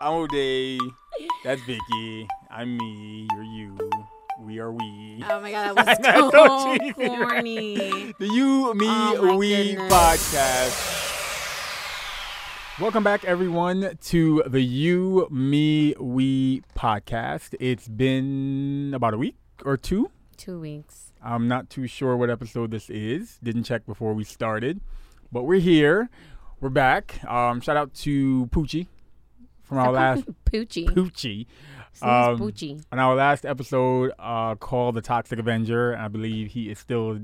I'm O'Day. That's Vicky. I'm me. You're you. We are we. Oh my god, that was so so cheesy, right? corny. The You, Me, Oh We goodness. podcast. Welcome back, everyone, to the You, Me, We podcast. It's been about a week or two. Two weeks. I'm not too sure what episode this is. Didn't check before we started, but we're here. We're back. Um, shout out to Poochie from our last Poochie. Poochie. Um, Poochie. On our last episode, uh, called The Toxic Avenger, I believe he is still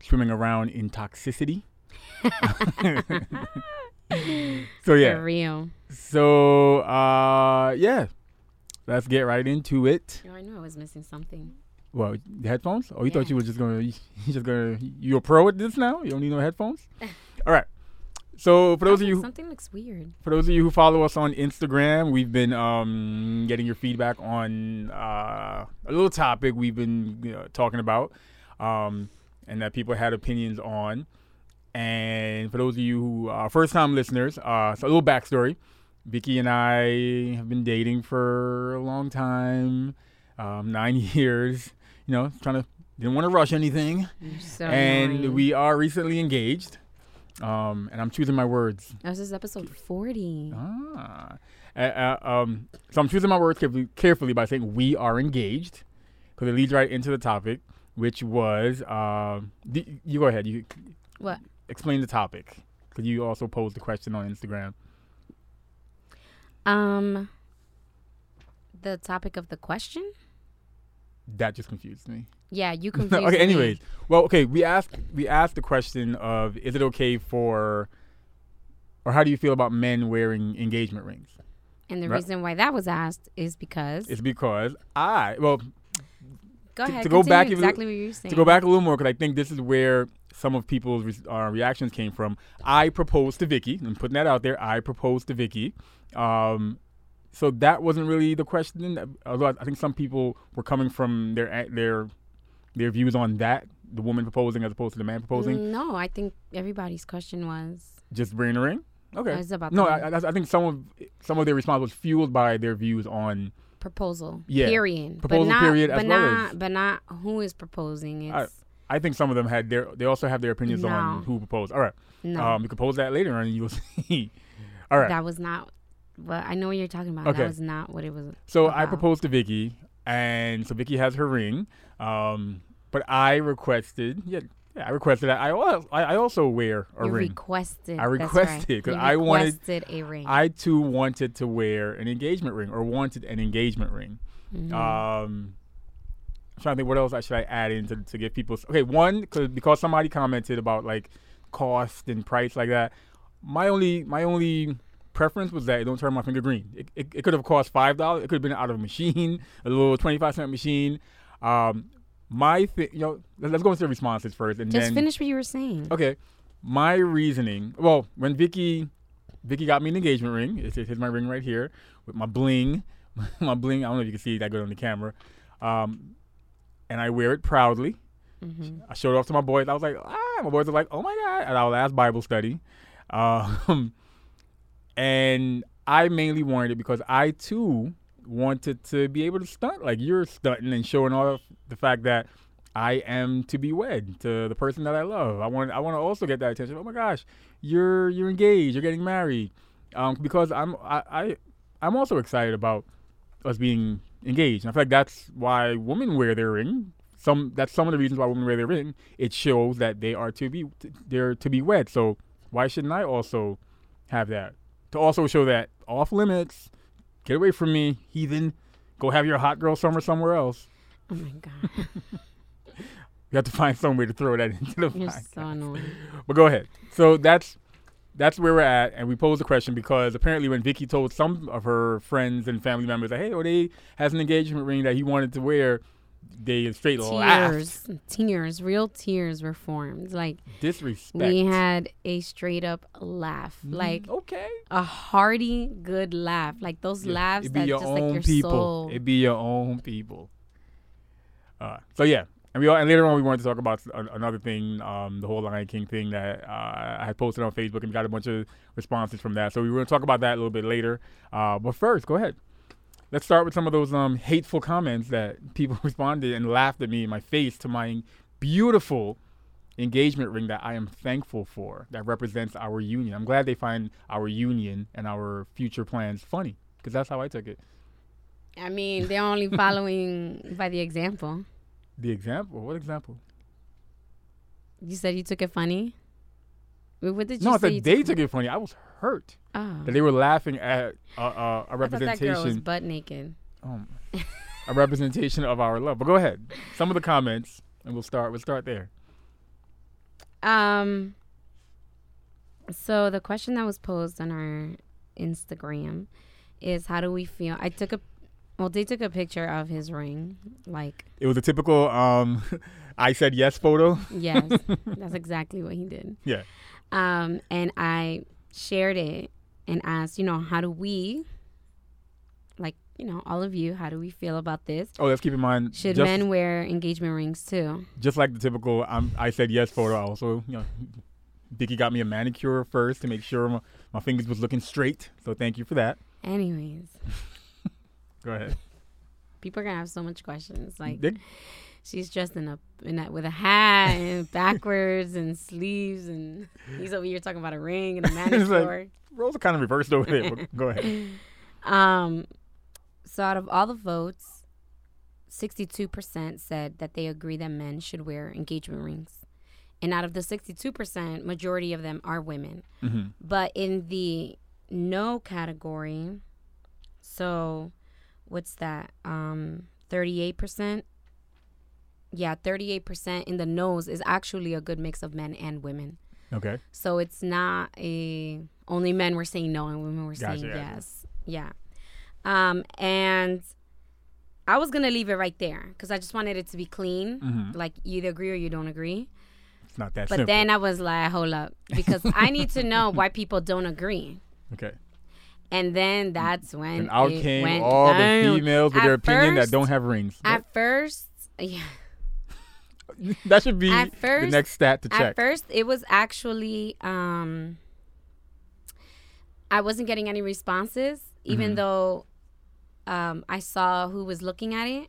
swimming around in toxicity. so yeah, For real. so uh, yeah, let's get right into it. Oh, I knew I was missing something. Well, the headphones? Oh, you thought you were just gonna, you just gonna, you a pro at this now? You don't need no headphones. All right. So for those of you, who- something looks weird. for those of you who follow us on Instagram, we've been um, getting your feedback on uh, a little topic we've been you know, talking about, um, and that people had opinions on. And for those of you who are first-time listeners, uh, so a little backstory: Vicky and I have been dating for a long time, um, nine years. You know, trying to didn't want to rush anything, You're so and annoying. we are recently engaged. Um, and I'm choosing my words this episode 40. Ah. Uh, uh, um, so I'm choosing my words carefully, carefully by saying we are engaged because it leads right into the topic, which was um, d- you go ahead. You What? explain the topic because you also posed the question on Instagram. Um, the topic of the question? That just confused me. Yeah, you confused okay. me. Anyways, well, okay. We asked we asked the question of is it okay for or how do you feel about men wearing engagement rings? And the Right. reason why that was asked is because. It's because I well go ahead. to go back even- exactly what you're saying. to go back a little more because I think this is where some of people's re- uh, reactions came from. I proposed to Vicky. I'm putting that out there. I proposed to Vicky. Um, so that wasn't really the question. Although I think some people were coming from their their their views on that, the woman proposing as opposed to the man proposing, No, I think everybody's question was. just wearing a ring. Okay. was about No, the I, I I think some of some of their response was fueled by their views on. proposal. Yeah. Period. Proposal but not, period as But well not. as- But not who is proposing. I- I think some of them had their. They also have their opinions on who proposed. All right. no. Um, you can pose that later, and you'll see. All right. That was not. Well, I know what you're talking about. Okay. That was not what it was. So I proposed to Vicky, and so Vicky has her ring. Um, but I requested, yeah, yeah I requested that I I, I also wear a you ring. requested. I requested, right. 'cause You I wanted- a ring. I too wanted to wear an engagement ring, or wanted an engagement ring. Mhm. Um, I'm trying to think what else I should I add in to, to give people. Okay, one cause, because somebody commented about like cost and price like that. My only my only preference was that it don't turn my finger green. It, it, it could have cost five dollars. It could have been out of a machine, a little twenty five cent machine. Um, my thing, you know, let- let's go into the responses first, and Just then finish what you were saying. Okay, my reasoning. Well, when Vicky, Vicky got me an engagement ring. It's, it's my ring right here with my bling, my bling. I don't know if you can see that good on the camera. Um, and I wear it proudly. hmm I showed it off to my boys. I was like, ah, my boys are like, oh my god, at our last Bible study. Um, and I mainly wanted it because I too wanted to be able to stunt like you're stunting and showing off the fact that I am to be wed to the person that I love. I want I want to also get that attention. Oh my gosh, you're you're engaged, you're getting married. Um, because I'm I, I I'm also excited about us being engaged. And I feel like that's why women wear their ring. Some that's some of the reasons why women wear their ring. It shows that they are to be they're to be wed. So why shouldn't I also have that? To also show that off limits, get away from me, heathen. Go have your hot girl summer somewhere else. Oh my god, You have to find some way to throw that into the you're podcast. so annoying. But go ahead. So that's that's where we're at, and we posed the question because apparently when Vicky told some of her friends and family members that hey, oh, O'Day has an engagement ring that he wanted to wear, they straight laughed. Tears, tears, real tears were formed. Like Disrespect. we had a straight up laugh, Mm, like okay, a hearty, good laugh, like those Yeah, laughs it be that your just own like your people. soul. It be your own people. Uh, so yeah, and we all, and later on we wanted to talk about another thing, um, the whole Lion King thing that uh, I had posted on Facebook and got a bunch of responses from that. So we were going to talk about that a little bit later. Uh, but first, go ahead. Let's start with some of those um, hateful comments that people responded and laughed at me in my face to my beautiful engagement ring that I am thankful for that represents our union. I'm glad they find our union and our future plans funny because that's how I took it. I mean, they're only following by the example. The example? What example? You said you took it funny. What did you No, I said they took it funny. I was hurt Oh. that they were laughing at uh, uh, a I thought that girl was butt naked. um, a representation of our love. But go ahead. Some of the comments, and we'll start. We'll start there. Um. So the question that was posed on our Instagram is, "How do we feel?" I took a, well, they took a picture of his ring. Like, It was a typical um, I said yes photo. yes, that's exactly what he did. Yeah. Um, and I shared it and asked, you know, how do we, like, you know, all of you, how do we feel about this? Oh, let's keep in mind. Should just, men wear engagement rings too? just like the typical um, I said yes photo. Also, you know, Dickie got me a manicure first to make sure my, my fingers was looking straight. So thank you for that. Anyways, Go ahead. people are gonna have so much questions. Like, Dick? She's dressed in a in that with a hat and backwards and sleeves, and he's over here talking about a ring and a like- manicure. roles are kind of reversed over there. But go ahead. Um, so out of all the votes, sixty-two percent said that they agree that men should wear engagement rings, and out of the sixty-two percent, majority of them are women. hmm But in the no category, so what's that? Um, thirty-eight percent. Yeah, thirty-eight percent in the no's is actually a good mix of men and women. Okay. So it's not a only men were saying no and women were Gotcha, saying gotcha. yes. Yeah. Um, and I was gonna leave it right there because I just wanted it to be clean. hmm Like you either agree or you don't agree. It's not that But simple. then I was like, hold up, because I need to know why people don't agree. okay. And then that's when And out came all the females with At their opinion that don't have rings. At first, yeah. that should be at the next stat to check. At first, it was actually um, I wasn't getting any responses, even Mhm. though um, I saw who was looking at it,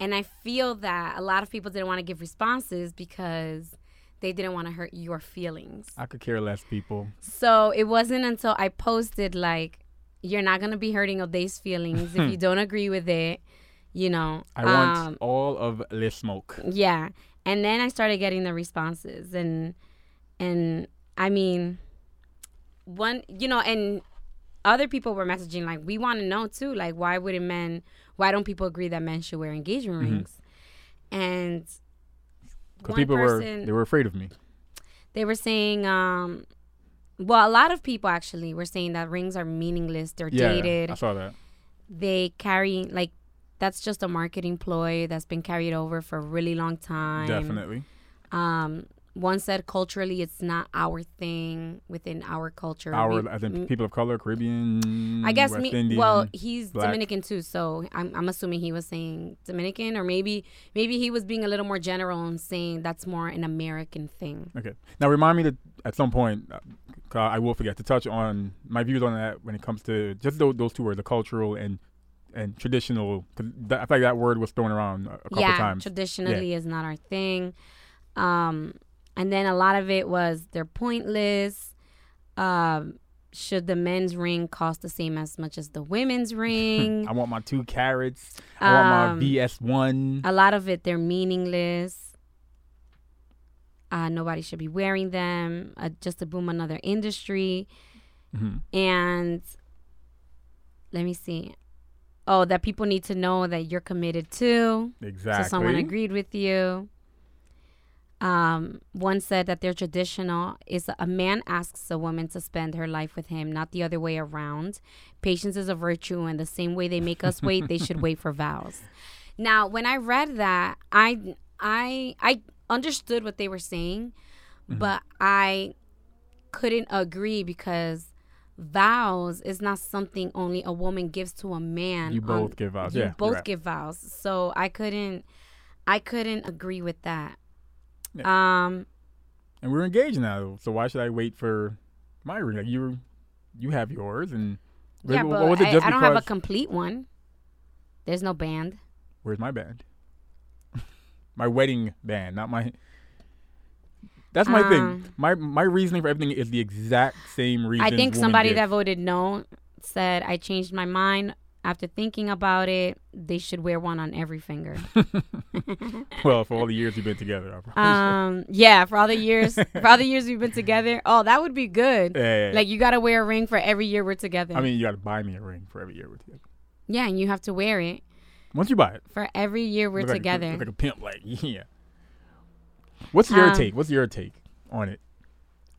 and I feel that a lot of people didn't want to give responses because they didn't want to hurt your feelings. I could care less, people. So it wasn't until I posted like, "You're not gonna be hurting O'Day's feelings if you don't agree with it," you know. I want um, all of the smoke. yeah. And then I started getting the responses and and I mean one you know and other people were messaging like we want to know too like why wouldn't men why don't people agree that men should wear engagement Mhm. rings? And Because people were they were afraid of me. they were saying um well a lot of people actually were saying that rings are meaningless they're Yeah, dated I saw that. they carry like that's just a marketing ploy that's been carried over for a really long time Definitely. Um, one said culturally, it's not our thing within our culture. Our We- as in m- people of color, Caribbean. I guess West me. Indian. Well, he's black. Dominican too, so I'm, I'm assuming he was saying Dominican, or maybe maybe he was being a little more general and saying that's more an American thing. Okay. Now remind me that at some point, uh, I will forget to touch on my views on that when it comes to just those, those two words, the cultural and and traditional. Cause that, I feel like that word was thrown around a a couple yeah, times. traditionally is not our thing. Um, and then a lot of it was they're pointless. Um, should the men's ring cost the same as much as the women's ring? I want my two carats. I want Um, my VS one. a lot of it they're meaningless uh, nobody should be wearing them uh, just to boom another industry hmm and let me see oh that people need to know that you're committed to Exactly. so someone agreed with you um, one said that they're traditional is a man asks a woman to spend her life with him not the other way around patience is a virtue and the same way they make us wait they should wait for vows now when i read that i i i understood what they were saying Mm-hmm. but i couldn't agree because vows is not something only a woman gives to a man You on- both give vows. you yeah, both right. give vows so i couldn't I couldn't agree with that. Yeah. Um, And we're engaged now, so why should I wait for my ring? Like you, you have yours, and yeah, what but was it I, I don't have a complete one. There's no band. Where's my band? my wedding band, not my. That's my Um, thing. My my reasoning for everything is the exact same reason. I think somebody that voted no said I changed my mind after thinking about it. They should wear one on every finger. well, for all the years we've been together, um, yeah, for all the years, for all the years we've been together. Oh, that would be good. Yeah, yeah, yeah. Like you gotta wear a ring for every year we're together. I mean, you got to buy me a ring for every year we're together. yeah, and you have to wear it Once you buy it, for every year we're look like a- together. look like a pimp. Like, yeah. What's your Um, take? What's your take on it?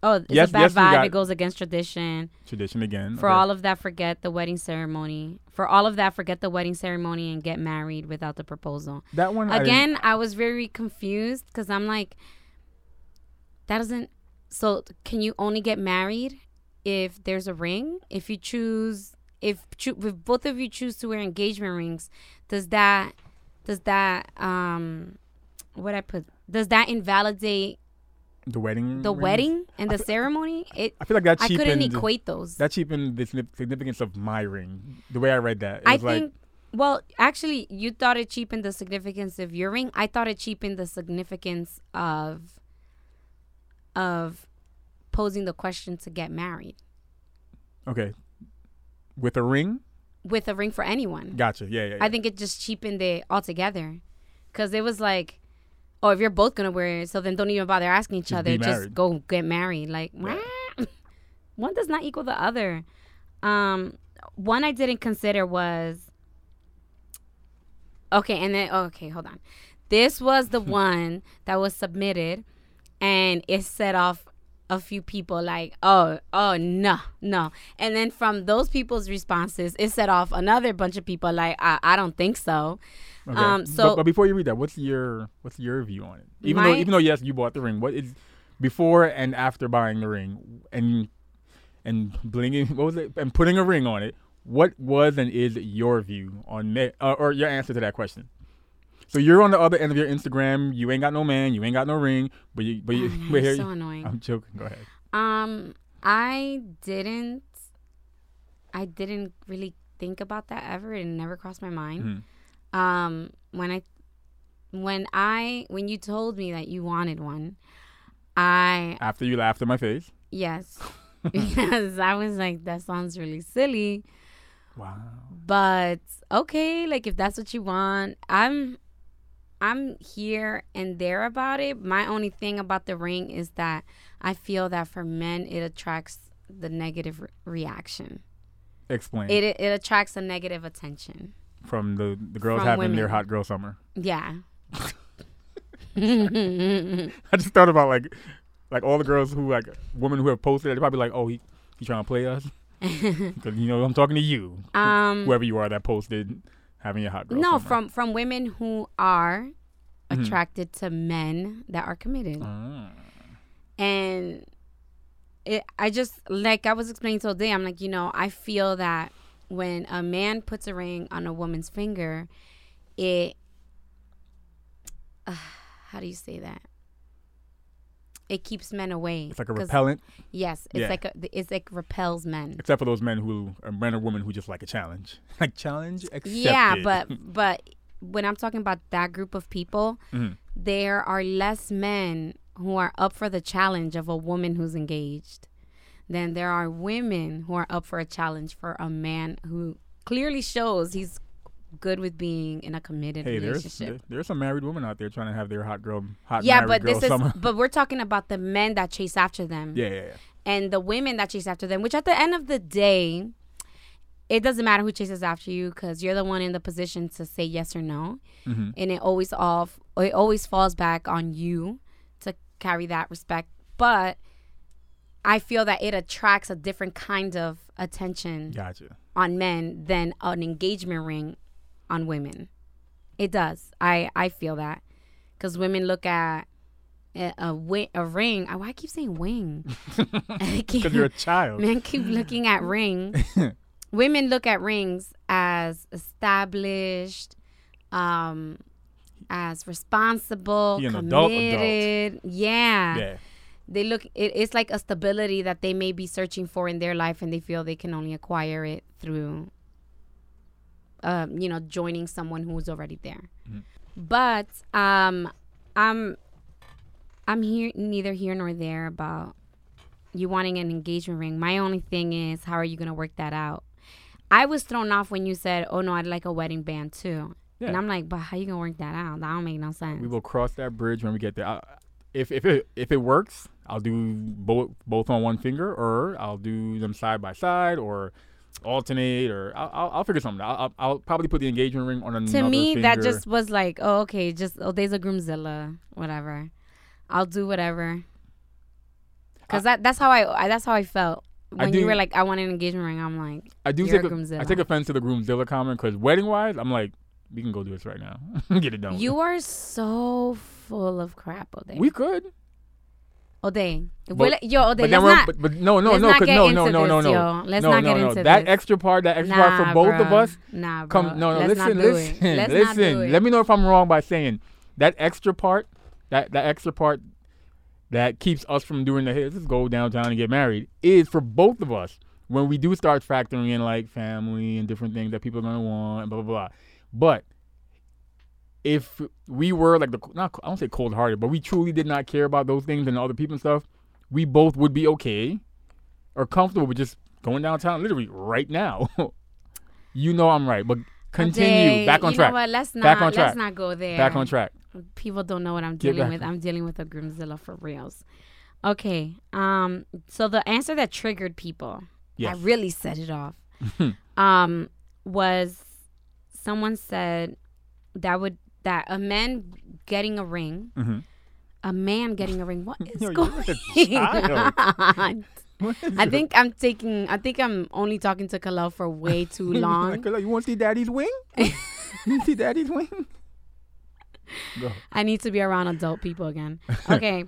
oh, it's Yes, a bad yes, vibe. it goes against tradition. Tradition again. For okay. all of that, forget the wedding ceremony. For all of that, forget the wedding ceremony and get married without the proposal. that one Again, I, was very confused because I'm like, that doesn't. So, can you only get married if there's a ring? If you choose, if, choo- if both of you choose to wear engagement rings, does that, does that, um, what I put, does that invalidate the wedding. the rings? wedding and I the fe- ceremony? It, I feel like that cheapened, I couldn't equate those. that cheapened the significance of my ring. The way I read that, it I was like think. Well, actually, you thought it cheapened the significance of your ring. I thought it cheapened the significance of of posing the question to get married okay, with a ring. with a ring for anyone. Gotcha. Yeah, yeah. yeah. I think it just cheapened it altogether, because it was like, oh, if you're both gonna wear it, so then don't even bother asking each Just other. Just go get married. Like, Yeah. one does not equal the other. Um, one I didn't consider was okay, and then okay, hold on. This was the one that was submitted, and it set off a few people like, oh, oh no, no, and then from those people's responses, it set off another bunch of people like, I, I don't think so. Okay. um, But- so- but, before you read that, what's your what's your view on it? Even though even though yes, you bought the ring. What is before and after buying the ring and and blinging? What was it? And putting a ring on it. What was and is your view on ma- uh, or your answer to that question? So you're on the other end of your Instagram. You ain't got no man. You ain't got no ring. But you but you but here so annoying. I'm joking. Go ahead. Um, I didn't. I didn't really think about that ever. It never crossed my mind. Mhm. Um, when I, when I, when you told me that you wanted one, I After you laughed in my face. yes, because I was like, that sounds really silly, Wow. but okay, like if that's what you want, I'm. I'm here and there about it. My only thing about the ring is that I feel that for men it attracts the negative re- reaction. Explain. It it attracts a negative attention. from the the girls From having their hot girl summer. Yeah. I just thought about like like all the girls who like women who have posted it, they're probably like, oh, he he trying to play us because you know I'm talking to you, um whoever you are that posted having your hot girl. no, summer. from from women who are Mhm. attracted to men that are committed. Ah. And it I just like I was explaining today, I'm like, you know, I feel that when a man puts a ring on a woman's finger, it uh, how do you say that? It keeps men away. It's like a repellent, Yes, it's Yeah. like a, it's like repels men. except for those men who are men or women who just like a challenge, like challenge accepted. Yeah, but but when I'm talking about that group of people, Mhm. there are less men who are up for the challenge of a woman who's engaged than there are women who are up for a challenge for a man who clearly shows he's good with being in a committed hey, there's relationship. there, there's some married women out there trying to have their hot girl, hot yeah, but girl this is but we're talking about the men that chase after them. yeah, yeah, yeah. and the women that chase after them, which at the end of the day, it doesn't matter who chases after you because you're the one in the position to say yes or no, Mhm. and it always off it always falls back on you to carry that respect. But I feel that it attracts a different kind of attention Gotcha. on men than an engagement ring on women. It does. I I feel that because women look at a, a, wi- a ring. Why I keep saying wing? Because you're a child. Men keep looking at ring. Women look at rings as established, um, as responsible, He an adult, adult. committed. Yeah. Yeah. They look. It, it's like a stability that they may be searching for in their life, and they feel they can only acquire it through, um, you know, joining someone who's already there. Mhm. But um, I'm, I'm here neither here nor there about you wanting an engagement ring. My only thing is, how are you gonna work that out? I was thrown off when you said, "Oh no, I'd like a wedding band too," and I'm like, "But how you gonna work that out? That don't make no sense." We will cross that bridge when we get there. I, if if it if it works, I'll do both both on one finger, or I'll do them side by side, or alternate, or I'll I'll, I'll figure something. out. I'll, I'll probably put the engagement ring on another to me that just was like oh okay just oh there's a groomzilla whatever i'll do whatever because that that's how I, I that's how i felt when you do- were like i want an engagement ring i'm like I do take a I take offense to the groomzilla comment because wedding wise, I'm like, we can go do this right now, get it done. you are so full of crap Ode. we could, Ode. But- Will- yo Ode, but let's not but, but no no no not 'cause get no no no no no yo. let's no not no get no into that this. extra part that extra part Nah, for both of us nah bro. Come, no, no. let's listen, listen. Let's listen. Let me know if I'm wrong by saying that extra part, that that extra part that keeps us from doing the hey, let's just go downtown and get married is for both of us when we do start factoring in like family and different things that people are gonna want and blah blah blah. But if we were like the not I don't say cold hearted, but we truly did not care about those things and other people and stuff, we both would be okay or comfortable with just going downtown literally right now. you know I'm right, but continue Ode, back on you track. know what let's not Back on track. let's not go there Back on track. people don't know what I'm Get dealing back. with. I'm dealing with a groomzilla for reals. Okay. Um. So the answer that triggered people, Yes. that really set it off, um, was someone said that would that a man getting a ring, hmm a man getting a ring. What is Yo, going like a child. on? I think I'm taking. I think I'm only talking to Kalel for way too long. Like, you want to see daddy's wing? you see daddy's wing? Go. I need to be around adult people again. Okay.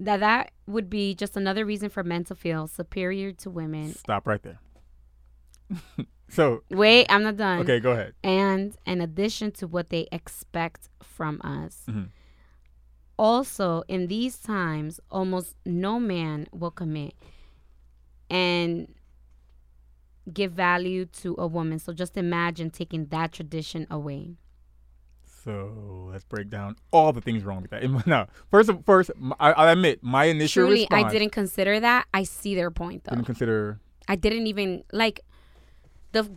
that that would be just another reason for men to feel superior to women. Stop right there. So, Wait, I'm not done. okay, go ahead. And in addition to what they expect from us. Mhm. Also, in these times, almost no man will commit and give value to a woman. So just imagine taking that tradition away. So let's break down all the things wrong with that. No, first, first, I, I admit my initial Truly, response. I didn't consider that. I see their point though. didn't consider. I didn't even like the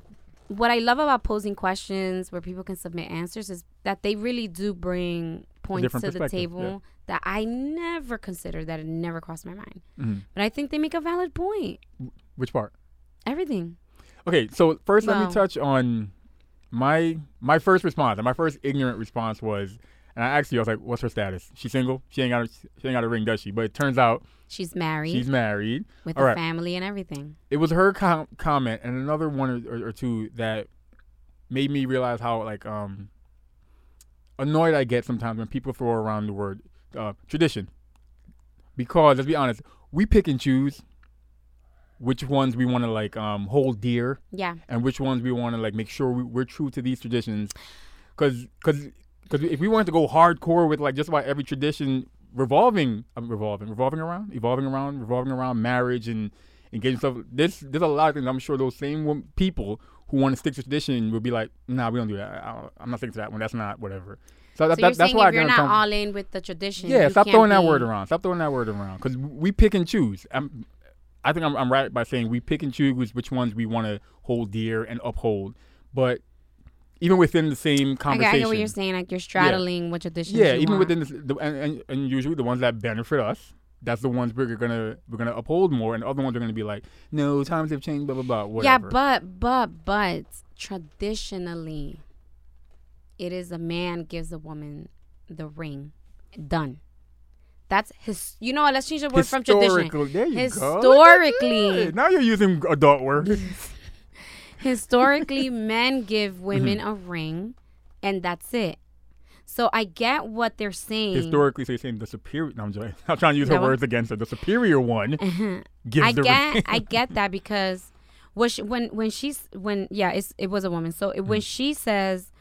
what I love about posing questions where people can submit answers is that they really do bring points to the table that I never considered that it never crossed my mind. Mhm. But I think they make a valid point. Which part? Everything. Okay, so first let me touch on my my first response. And my first ignorant response was, and I asked you, I was like, "What's her status? She single? She ain't got a, she ain't got a ring, does she?" But it turns out She's married she's married. with all a right. family and everything. It was her com- comment and another one or, or, or two that made me realize how like um annoyed I get sometimes when people throw around the word uh, tradition. Because let's be honest, we pick and choose which ones we want to like um hold dear Yeah. and which ones we want to like make sure we, we're true to these traditions because because because if we wanted to go hardcore with like just about every tradition revolving um, revolving revolving around evolving around revolving around marriage and engagement stuff this there's a lot of things i'm sure those same people who want to stick to tradition will be like nah we don't do that I, i'm not sticking to that one that's not whatever so, that, So that, that's why if I you're not all in with the tradition, Yeah, stop throwing that word around. Stop throwing that word around because we pick and choose. I'm, I think I'm, I'm right by saying we pick and choose which ones we want to hold dear and uphold. But even within the same I get, conversation, I get what you're saying. Like you're straddling what traditions. yeah, you even want. within this, the, and, and, and usually the ones that benefit us, that's the ones we're gonna we're gonna uphold more, and the other ones are gonna be like, no, times have changed, blah blah blah, Yeah, whatever. but but but traditionally, it is a man gives a woman the ring. Done. That's his. You know what? Let's change the word from tradition. Historically, there you go. Historically. that. now you're using adult words. Historically, men give women Mm-hmm. a ring, and that's it. So I get what they're saying. Historically, so you're saying the superior. No, I'm joking. I'm trying to use her words against her. The superior one gives I the get ring. I get that because what she, when when she's when yeah it's it was a woman so it, when Mm-hmm. she says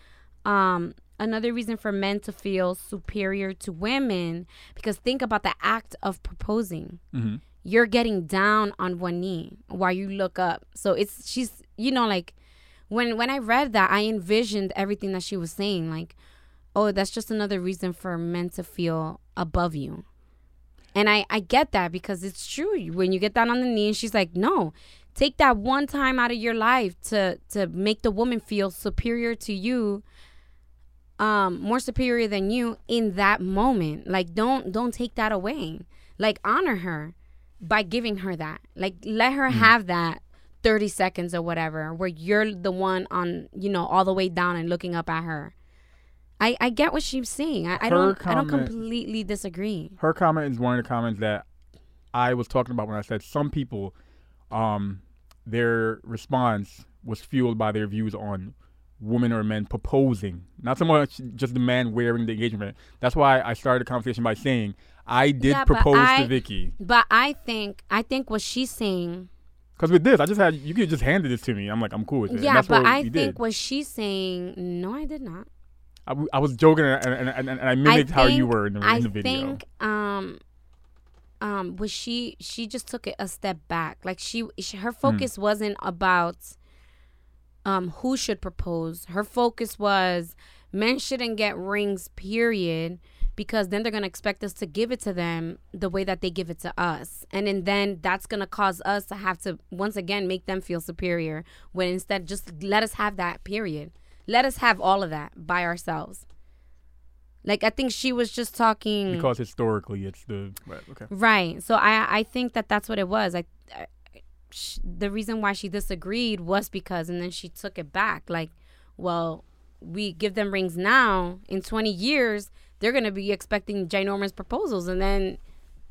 um another reason for men to feel superior to women because think about the act of proposing. hmm You're getting down on one knee while you look up. So it's she's you know like when when I read that I envisioned everything that she was saying like oh that's just another reason for men to feel above you. And I I get that because it's true. When you get down on the knee and she's like no take that one time out of your life to to make the woman feel superior to you um more superior than you in that moment. Like don't don't take that away. Like honor her by giving her that. Like let her have that 30 seconds or whatever where you're the one on you know all the way down and looking up at her i i get what she's saying i, I don't i don't completely disagree Her comment is one of the comments that I was talking about when I said some people, um, their response was fueled by their views on women or men proposing, not so much just the man wearing the engagement ring. That's why I started the conversation by saying I did Yeah, propose I- to Vicky. but i think i think what she's saying Because with this, I just had you could just handed this to me. I'm like, I'm cool with it. Yeah but i think did. what she's saying no i did not I, w- I was joking and, and, and, and I mimicked how you were in the, I in the video. think um um was she she just took it a step back. Like she, she her focus wasn't about um who should propose. Her focus was men shouldn't get rings period because then they're going to expect us to give it to them the way that they give it to us. And then, then that's going to cause us to have to once again make them feel superior when instead just let us have that period. Let us have all of that by ourselves. Like I think she was just talking because historically it's the right, okay. Right. So I I think that that's what it was. I, I sh- the reason why she disagreed was because and then she took it back like, well, we give them rings now in 20 years, they're going to be expecting ginormous proposals and then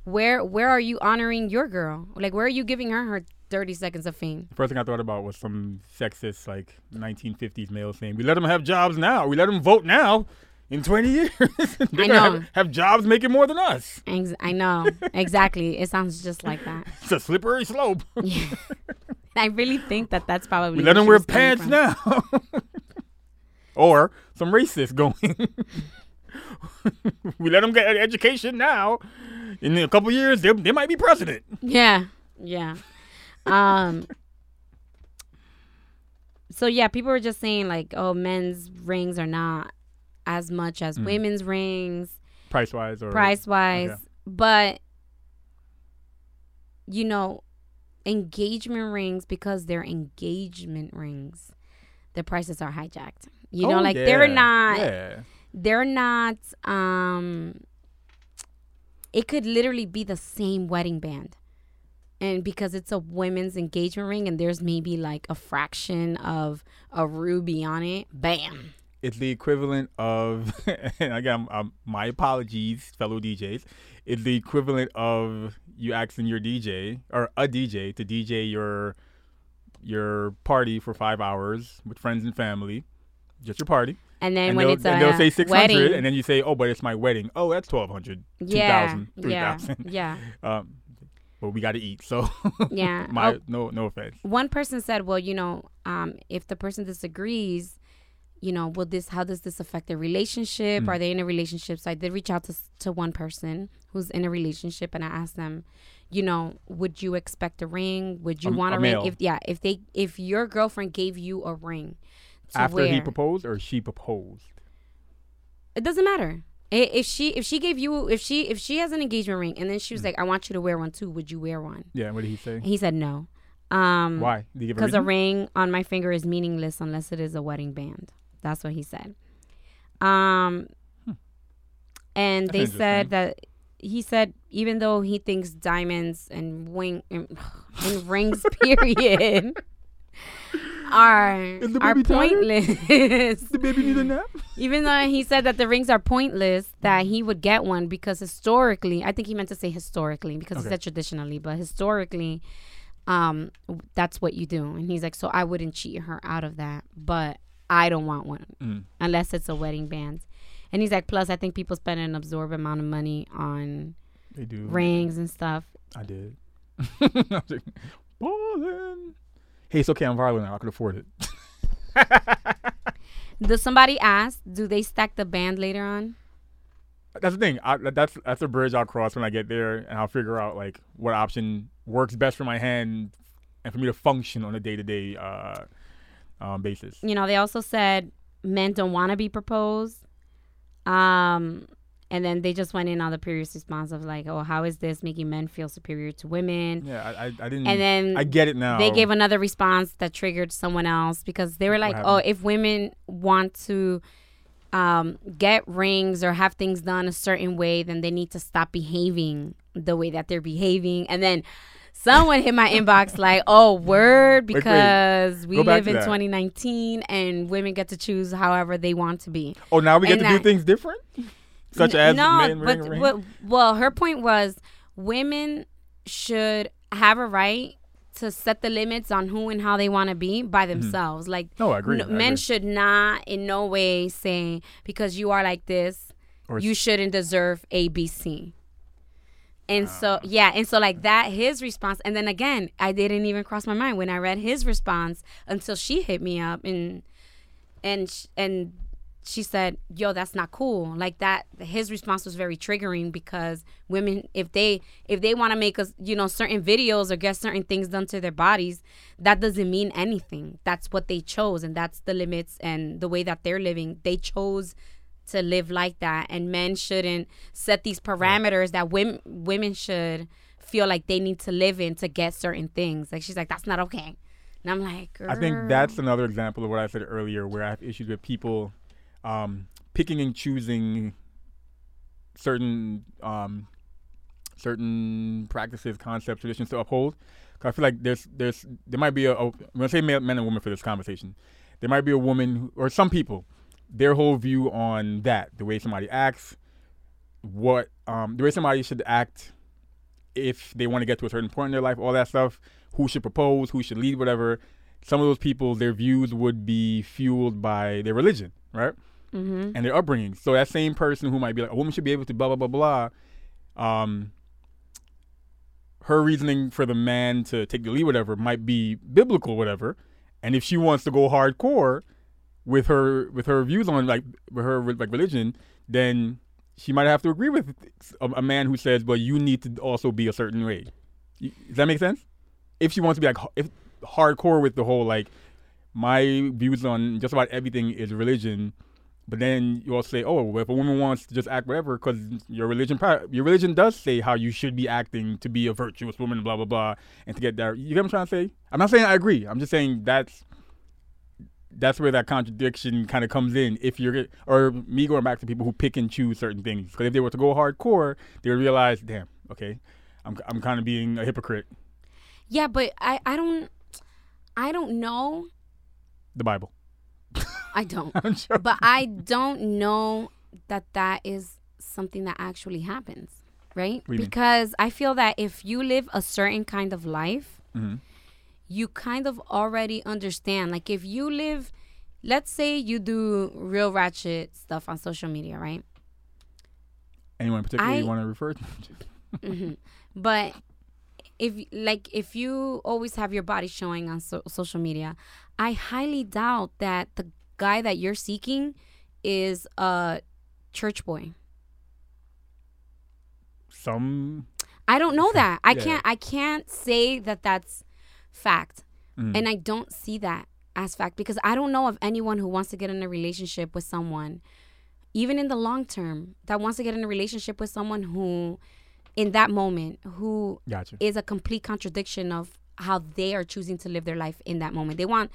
where where are you honoring your girl? Like where are you giving her her 30 seconds of fame? The first thing I thought about was some sexist like 1950s male saying, "We let them have jobs now. We let them vote now." In 20 years, they're I gonna know. have, have jobs making more than us. Ex- I know. exactly. It sounds just like that. It's a slippery slope. I really think that that's probably we let them wear pants now. or some racist going. we let them get an education now. In a couple years, they, they might be president. Yeah, yeah. Um. so yeah, people were just saying like, oh, men's rings are not as much as Mm. women's rings, Price wise or price wise, okay. but you know, engagement rings because they're engagement rings, the prices are hijacked. You know, Oh, like they're not Yeah. They're not um it could literally be the same wedding band. And because it's a women's engagement ring and there's maybe like a fraction of a ruby on it bam. It's the equivalent of and again um, my apologies fellow djs it's the equivalent of you asking your dj or a dj to dj your your party for five hours with friends and family. Just your party and then and when it's a and they'll say 600 wedding. and then you say oh but it's my wedding. Oh that's 1200 yeah 2000 yeah 3000 yeah. Um but we got to eat so yeah my Oh, no no offense. One person said well you know um if the person disagrees you know will this how does this affect their relationship? Mm. are they in a relationship? So i did reach out to, to one person who's in a relationship and i asked them you know would you expect a ring? Would you A- want a a, ring? if yeah if they if your girlfriend gave you a ring to after he proposed or she proposed? It doesn't matter. If she if she gave you if she if she has an engagement ring and then she was Mm. like i want you to wear one too would you wear one? Yeah what did he say? He said no. Um why? Give a because a ring on my finger is meaningless unless it is a wedding band. That's what he said. Um, and That's they said that he said even though he thinks diamonds and wing and, and rings, period, are are pointless. the baby need a nap even though he said that the rings are pointless, that he would get one because historically, I think he meant to say historically because he said traditionally, but historically, um, that's what you do. And he's like, so I wouldn't cheat her out of that, but I don't want one Mm. unless it's a wedding band. And he's like, plus, I think people spend an absorbent amount of money on they do rings and stuff. I did. I was like, ballin'. Hey, it's okay. I'm viral now. I can afford it. Does somebody ask? Do they stack the band later on? That's the thing. I, that's that's a bridge I'll cross when I get there, and I'll figure out like what option works best for my hand and for me to function on a day to day basis. You know, they also said men don't want to be proposed. Um, and then they just went in on the previous response of like, oh, how is this making men feel superior to women? Yeah, I, I, I didn't. And then I get it now. They gave another response that triggered someone else because they were like, oh, if women want to um, get rings or have things done a certain way, then they need to stop behaving the way that they're behaving. And then someone hit my inbox like, "Oh, word!" Because wait, wait. we live in 2019 and women get to choose however they want to be. Oh, now we get and to that, do things different such as no, men but, ring, ring? well, her point was women should have a right to set the limits on who and how they want to be by mm-hmm. themselves. Mm-hmm. Like, no, I agree. I men agree. should not in no way say because you are like this, or you shouldn't deserve A, B, C. And uh, so, yeah, and so like that, his response, and then again, I didn't even cross my mind when I read his response until she hit me up and and and she said, "Yo, that's not cool." Like that his response was very triggering because women if they if they want to make us, you know, certain videos or get certain things done to their bodies, that doesn't mean anything. That's what they chose and that's the limits and the way that they're living. They chose to live like that and men shouldn't set these parameters that women women should feel like they need to live in to get certain things. Like she's like that's not okay. And I'm like, Girl. I think that's another example of what I said earlier where I have issues with people um, picking and choosing certain um, certain practices, concepts, traditions to uphold. Cause I feel like there's there's there might be a, a when I say men and women for this conversation, there might be a woman who, or some people, their whole view on that, the way somebody acts, what um, the way somebody should act if they want to get to a certain point in their life, all that stuff, who should propose, who should lead, whatever. Some of those people, their views would be fueled by their religion, right? Mm-hmm. and their upbringing. So that same person who might be like, a woman should be able to blah blah blah blah. Um, her reasoning for the man to take the lead, whatever, might be biblical, whatever. And if she wants to go hardcore with her with her views on like her like religion, then she might have to agree with a, a man who says, "Well, you need to also be a certain way." Does that make sense? If she wants to be like if hardcore with the whole like my views on just about everything is religion, but then you also say, oh, well if a woman wants to just act whatever, because your religion, your religion does say how you should be acting to be a virtuous woman, blah blah blah, and to get there. You get what I'm trying to say? I'm not saying I agree. I'm just saying that's that's where that contradiction kind of comes in. If you're or me going back to people who pick and choose certain things, because if they were to go hardcore, they would realize, damn, okay, I'm I'm kind of being a hypocrite. Yeah, but I I don't I don't know. The Bible. I don't. sure. But I don't know that that is something that actually happens, right? Because mean? I feel that if you live a certain kind of life, mm-hmm. you kind of already understand. Like if you live, let's say you do real ratchet stuff on social media, right? Anyone particularly you want to refer to? mm-hmm. But if like if you always have your body showing on so- social media, I highly doubt that the guy that you're seeking is a church boy. Some I don't know that. I yeah. can't I can't say that that's fact. Mm. And I don't see that as fact because I don't know of anyone who wants to get in a relationship with someone even in the long term that wants to get in a relationship with someone who in that moment who gotcha. is a complete contradiction of how they are choosing to live their life in that moment. They want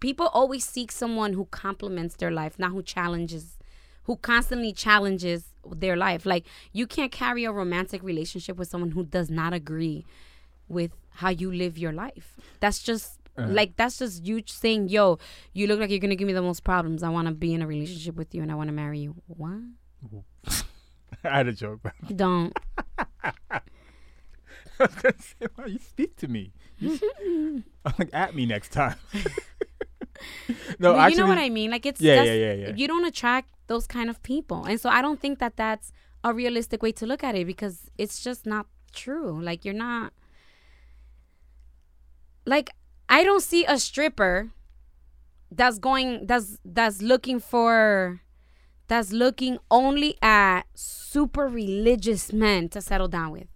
people always seek someone who complements their life, not who challenges, who constantly challenges their life. Like you can't carry a romantic relationship with someone who does not agree with how you live your life. That's just uh-huh. like that's just you saying, "Yo, you look like you're gonna give me the most problems. I want to be in a relationship with you and I want to marry you." What? I had a joke. Don't. I was gonna say, why you speak to me? You like at me next time. no, actually, you know what I mean. Like it's yeah, yeah, yeah, yeah. You don't attract those kind of people, and so I don't think that that's a realistic way to look at it because it's just not true. Like you're not. Like I don't see a stripper that's going that's that's looking for that's looking only at super religious men to settle down with.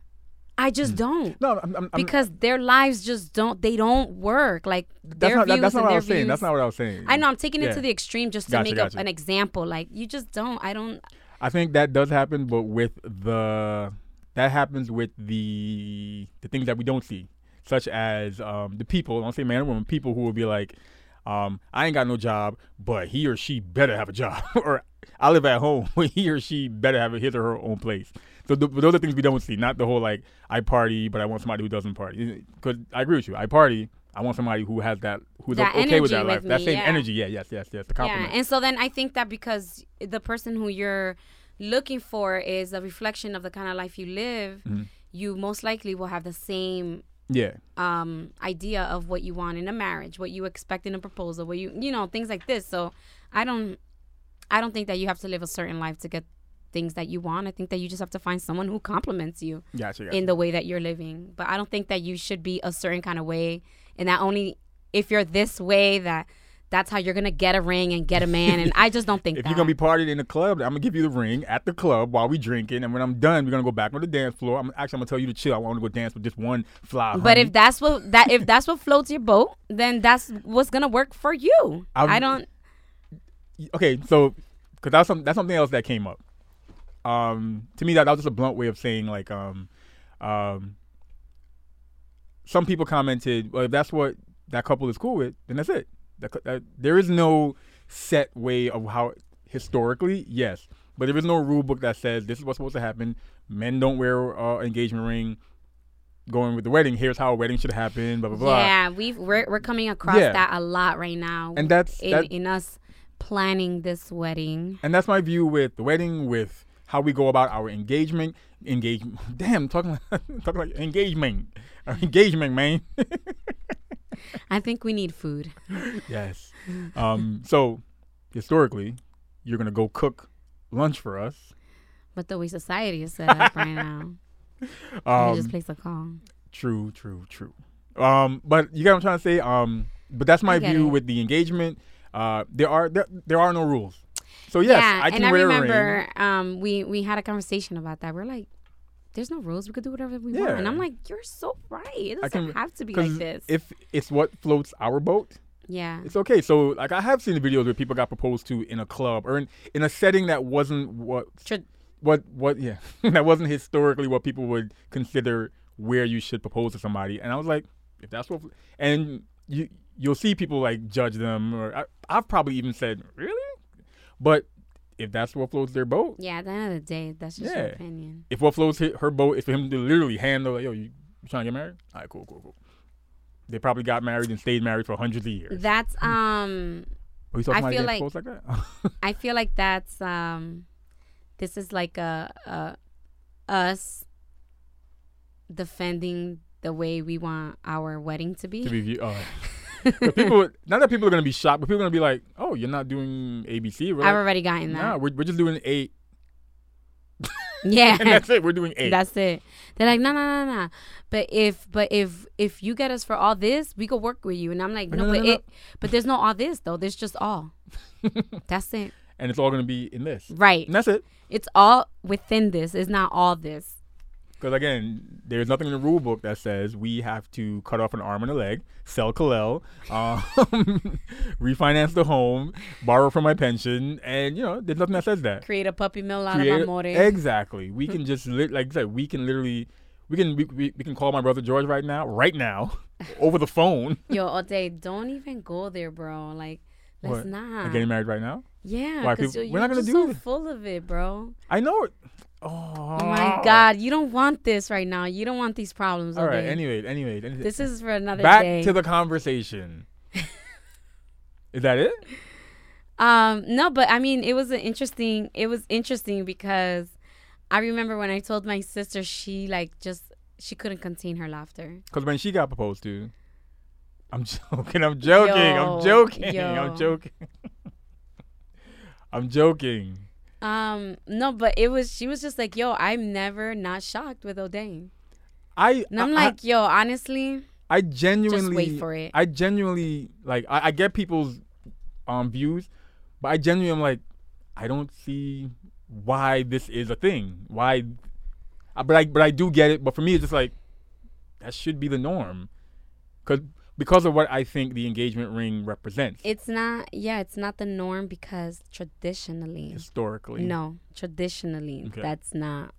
I just don't. No, I'm, I'm, because their lives just don't they don't work like that's their not views that's not what I was saying. That's not what I was saying. I know I'm taking it Yeah. to the extreme just to Gotcha, make gotcha. up an example. Like you just don't. I don't. I think that does happen, but with the that happens with the the things that we don't see, such as um, the people. I don't say man or woman. People who will be like, um, I ain't got no job, but he or she better have a job, or I live at home, but he or she better have a, his or her own place. So th- those are things we don't see. Not the whole like I party, but I want somebody who doesn't party. Because I agree with you. I party. I want somebody who has that, who's That okay with that life. with that me, same yeah. energy. Yeah, yes, yes, yes. The compliment. Yeah, and so then I think that because the person who you're looking for is a reflection of the kind of life you live, Mhm. you most likely will have the same yeah. um idea of what you want in a marriage, what you expect in a proposal, what you you know things like this. So I don't I don't think that you have to live a certain life to get things that you want. I think that you just have to find someone who compliments you Gotcha. gotcha. in the way that you're living. But I don't think that you should be a certain kind of way and that only if you're this way that that's how you're gonna get a ring and get a man and I just don't think If that. you're gonna be partying in the club, I'm gonna give you the ring at the club while we drinking, and when I'm done, we're gonna go back on the dance floor. I'm actually I'm gonna tell you to chill. I want to go dance with just one fly. but honey. if that's what that if that's what floats your boat, then that's what's gonna work for you. I'm- I don't okay, so because that's some, that's something else that came up. Um, to me, that, that was just a blunt way of saying like um, um, some people commented, well, if that's what that couple is cool with, then that's it. That, that, there is no set way of how historically, yes, but there is no rule book that says this is what's supposed to happen. Men don't wear uh, engagement ring. Going with the wedding, here's how a wedding should happen. Blah blah blah. Yeah, we've we're, we're coming across Yeah. that a lot right now. And that's in, that, in us planning this wedding. And that's my view with the wedding, with how we go about our engagement. Engagement. Damn, talking like, talking like engagement. Our engagement, man. I think we need food. yes. Um. So, historically, you're gonna go cook lunch for us. But the way society is set up right now, we just Um. place a call. True. True. True. Um. But you get what I'm trying to say. Um. But that's my view it. with the engagement. Uh. There are there, there are no rules. So yes, yeah, I can and I wear a ring. remember um, we we had a conversation about that. We're like, "There's no rules. We could do whatever we want." And I'm like, "You're so right. It doesn't can- have to be like this." if it's what floats our boat, yeah, It's okay. So like I have seen the videos where people got proposed to in a club or in, in a setting that wasn't what Tra- what what yeah that wasn't historically what people would consider where you should propose to somebody. And I was like, if that's what and you you'll see people like judge them or I, I've probably even said really, but if that's what floats their boat, yeah. At the end of the day, that's just your opinion. if what floats her boat, if for him to literally handle like yo you, you trying to get married? All right, cool, cool, cool. They probably got married and stayed married for hundreds of years. That's um, Oh, you saw I feel like- like that? I feel like that's um, this is like a, a us defending the way we want our wedding to be. to be viewed. Oh. people, not that people are gonna be shocked, but people are gonna be like, "Oh, you're not doing ABC." We're I've like, already gotten that. nah, we're, we're just doing eight, yeah, and that's it. We're doing eight. That's it. They're like, no, no, no, no. But if, but if, if you get us for all this, we could work with you. And I'm like, No, no, no, but no. it, but there's no all this though. There's just all. That's it. and it's all gonna be in this, Right. and that's it. It's all within this. It's not all this. Because again, there's nothing in the rule book that says we have to cut off an arm and a leg, sell Khalil, um, refinance the home, borrow from my pension, and you know, there's nothing that says that. Create a puppy mill out Create- of amore. exactly. We can just li- like I said, we can literally. We can we, we, we can call my brother George right now, right now, over the phone. Yo, Ode, don't even go there, bro. Like, let's What? not. Getting married right now. yeah, because we're not gonna do so this. full of it, bro. I know it. Oh, Oh my God, you don't want this right now. You don't want these problems. All right. Ode. Anyway, anyway, this is for another back day. to the conversation. is that it? Um, no, but I mean, it was an interesting. It was interesting because I remember when I told my sister, she like just she couldn't contain her laughter. Because when she got proposed to, I'm joking. I'm joking. Yo, I'm joking. yo. I'm joking. I'm joking. Um, no, but it was she was just like, "Yo, I'm never not shocked with O'Dane," I and I'm I- like, "Yo, honestly, I, I genuinely wait for it. I genuinely like I, I get people's um views, but I genuinely am like, I don't see why this is a thing. Why? uh, But I but I do get it. But for me, it's just like that should be the norm, because because of what I think the engagement ring represents It's not. Yeah, it's not the norm because traditionally, historically. no, traditionally, Okay. that's not.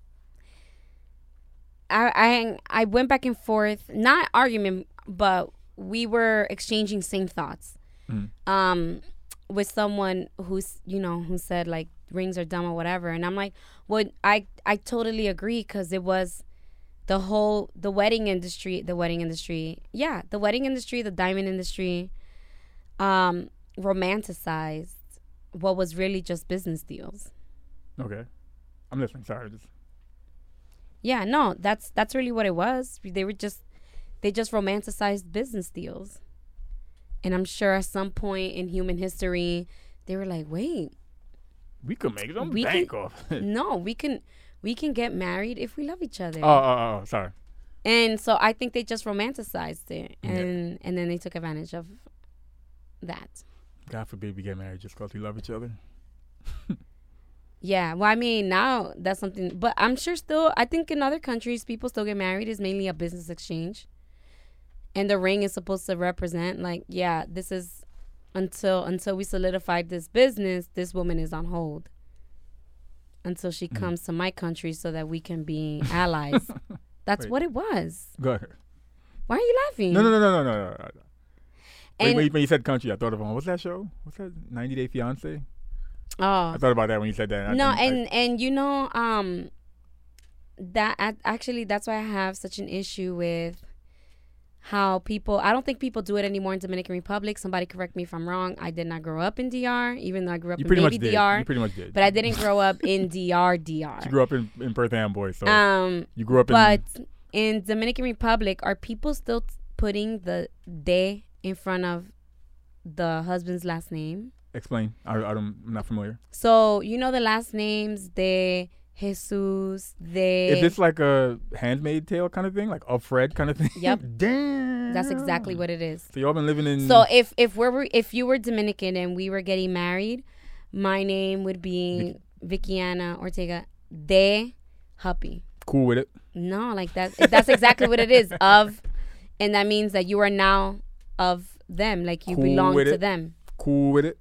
I I I went back and forth, not argument, but we were exchanging same thoughts. Mm. Um, with someone who's you know who said like rings are dumb or whatever, and I'm like, well, I I totally agree because it was the whole the wedding industry, the wedding industry, yeah, the wedding industry, the diamond industry, um, romanticized what was really just business deals. Okay, I'm listening. Sorry, just Yeah, no, that's that's really what it was. They were just they just romanticized business deals. And I'm sure at some point in human history they were like, "Wait, we could make some We bank can- off. no, we can we can get married if we love each other." Oh, oh, oh, oh, sorry. And so I think they just romanticized it Yeah. and and then they took advantage of that. God forbid we get married just because we love each other. Yeah, well, I mean, now that's something, but I'm sure still, I think in other countries, people still get married. Is mainly a business exchange. And the ring is supposed to represent, like, yeah, this is until until we solidified this business, this woman is on hold until she Mhm. comes to my country so that we can be allies. That's Wait. what it was. Go ahead. Why are you laughing? No, no, no, no, no, no. no. And when, you, when you said country, I thought of um, what's that show? What's that? 90 Day Fiance. oh, I thought about that when you said that. No, I- and and you know, um, that ac- actually that's why I have such an issue with how people. I don't think people do it anymore in Dominican Republic. Somebody correct me if I'm wrong. I did not grow up in DR, even though I grew up you in pretty much baby did. DR, You pretty much did. but I didn't grow up in DR, DR. you grew up in, in Perth Amboy, so Um, you grew up in. but in Dominican Republic, are people still t- putting the de in front of the husband's last name? explain. I, I don't, I'm not familiar. So you know the last names de Jesus de. Is this like a Handmaid Tale kind of thing, like of Fred kind of thing? Yep. Damn. That's exactly what it is. So y'all been living in. So if if we're if you were Dominican and we were getting married, my name would be Vickiana Ortega de Huppy. cool with it. No, like that. That's exactly what it is of, and that means that you are now of them. Like you Cool belong to it. them. Cool with it.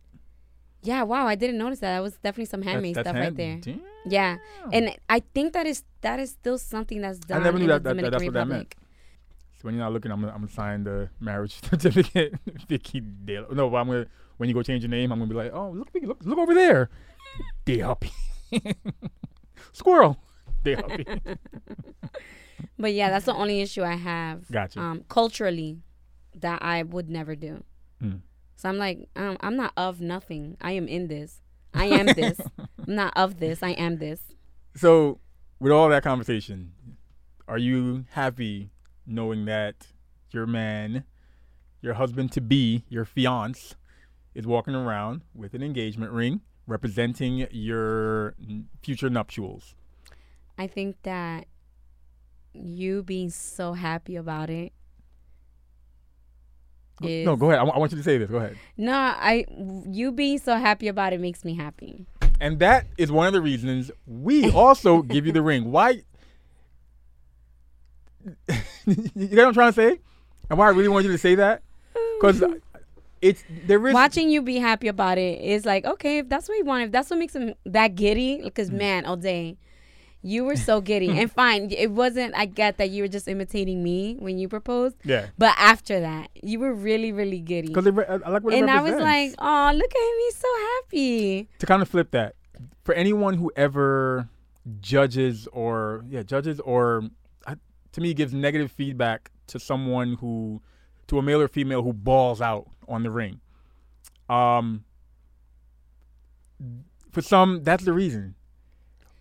Yeah. Wow. I didn't notice that. That was definitely some Handmaid That's- stuff that's right there. Damn. Yeah. And I think that is that is still something that's done I never knew that- that- that- that's what that meant. So when you're not looking, I'm gonna, I'm gonna sign the marriage certificate. Vicky Dale. No, but I'm gonna when you go change your name, I'm gonna be like, oh look, look, look over there. Huppy. Squirrel. Huppy. But yeah, that's the only issue I have. Gotcha. Um, culturally, that I would never do. Mm. So I'm like, um, I'm not of nothing. I am in this. I am this. I'm not of this. I am this. So with all that conversation, are you happy knowing that your man, your husband to be, your fiance, is walking around with an engagement ring representing your future nuptials? I think that you being so happy about it. Is, no, go ahead. I I want you to say this. Go ahead. No, I you being so happy about it makes me happy. And that is one of the reasons we also give you the ring. Why? you know what I'm trying to say? And why I really want you to say that? Because it's there is Watching you be happy about it is like, okay, if that's what you want, if that's what makes him that giddy, Mm. because man, all day, you were so giddy. and fine, it wasn't, I get that you were just imitating me when you proposed, yeah. but after that, you were really, really giddy. Because I I like what it And I was like, oh, look at him, he's so happy. to kind of flip that for anyone who ever judges or yeah judges or to me gives negative feedback to someone who to a male or female who balls out on the ring um for some that's the reason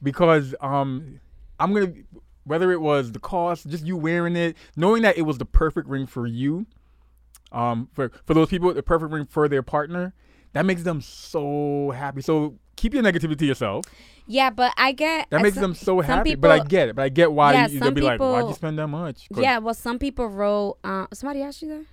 because um i'm gonna whether it was the cost just you wearing it knowing that it was the perfect ring for you um for for those people the perfect ring for their partner that makes them so happy so keep your negativity to yourself Yeah, but I get that makes some- them so happy but i get it but i get why Yeah, you, they'll be like why'd you spend that much? Yeah, well, some people wrote. Uh, somebody asked you that.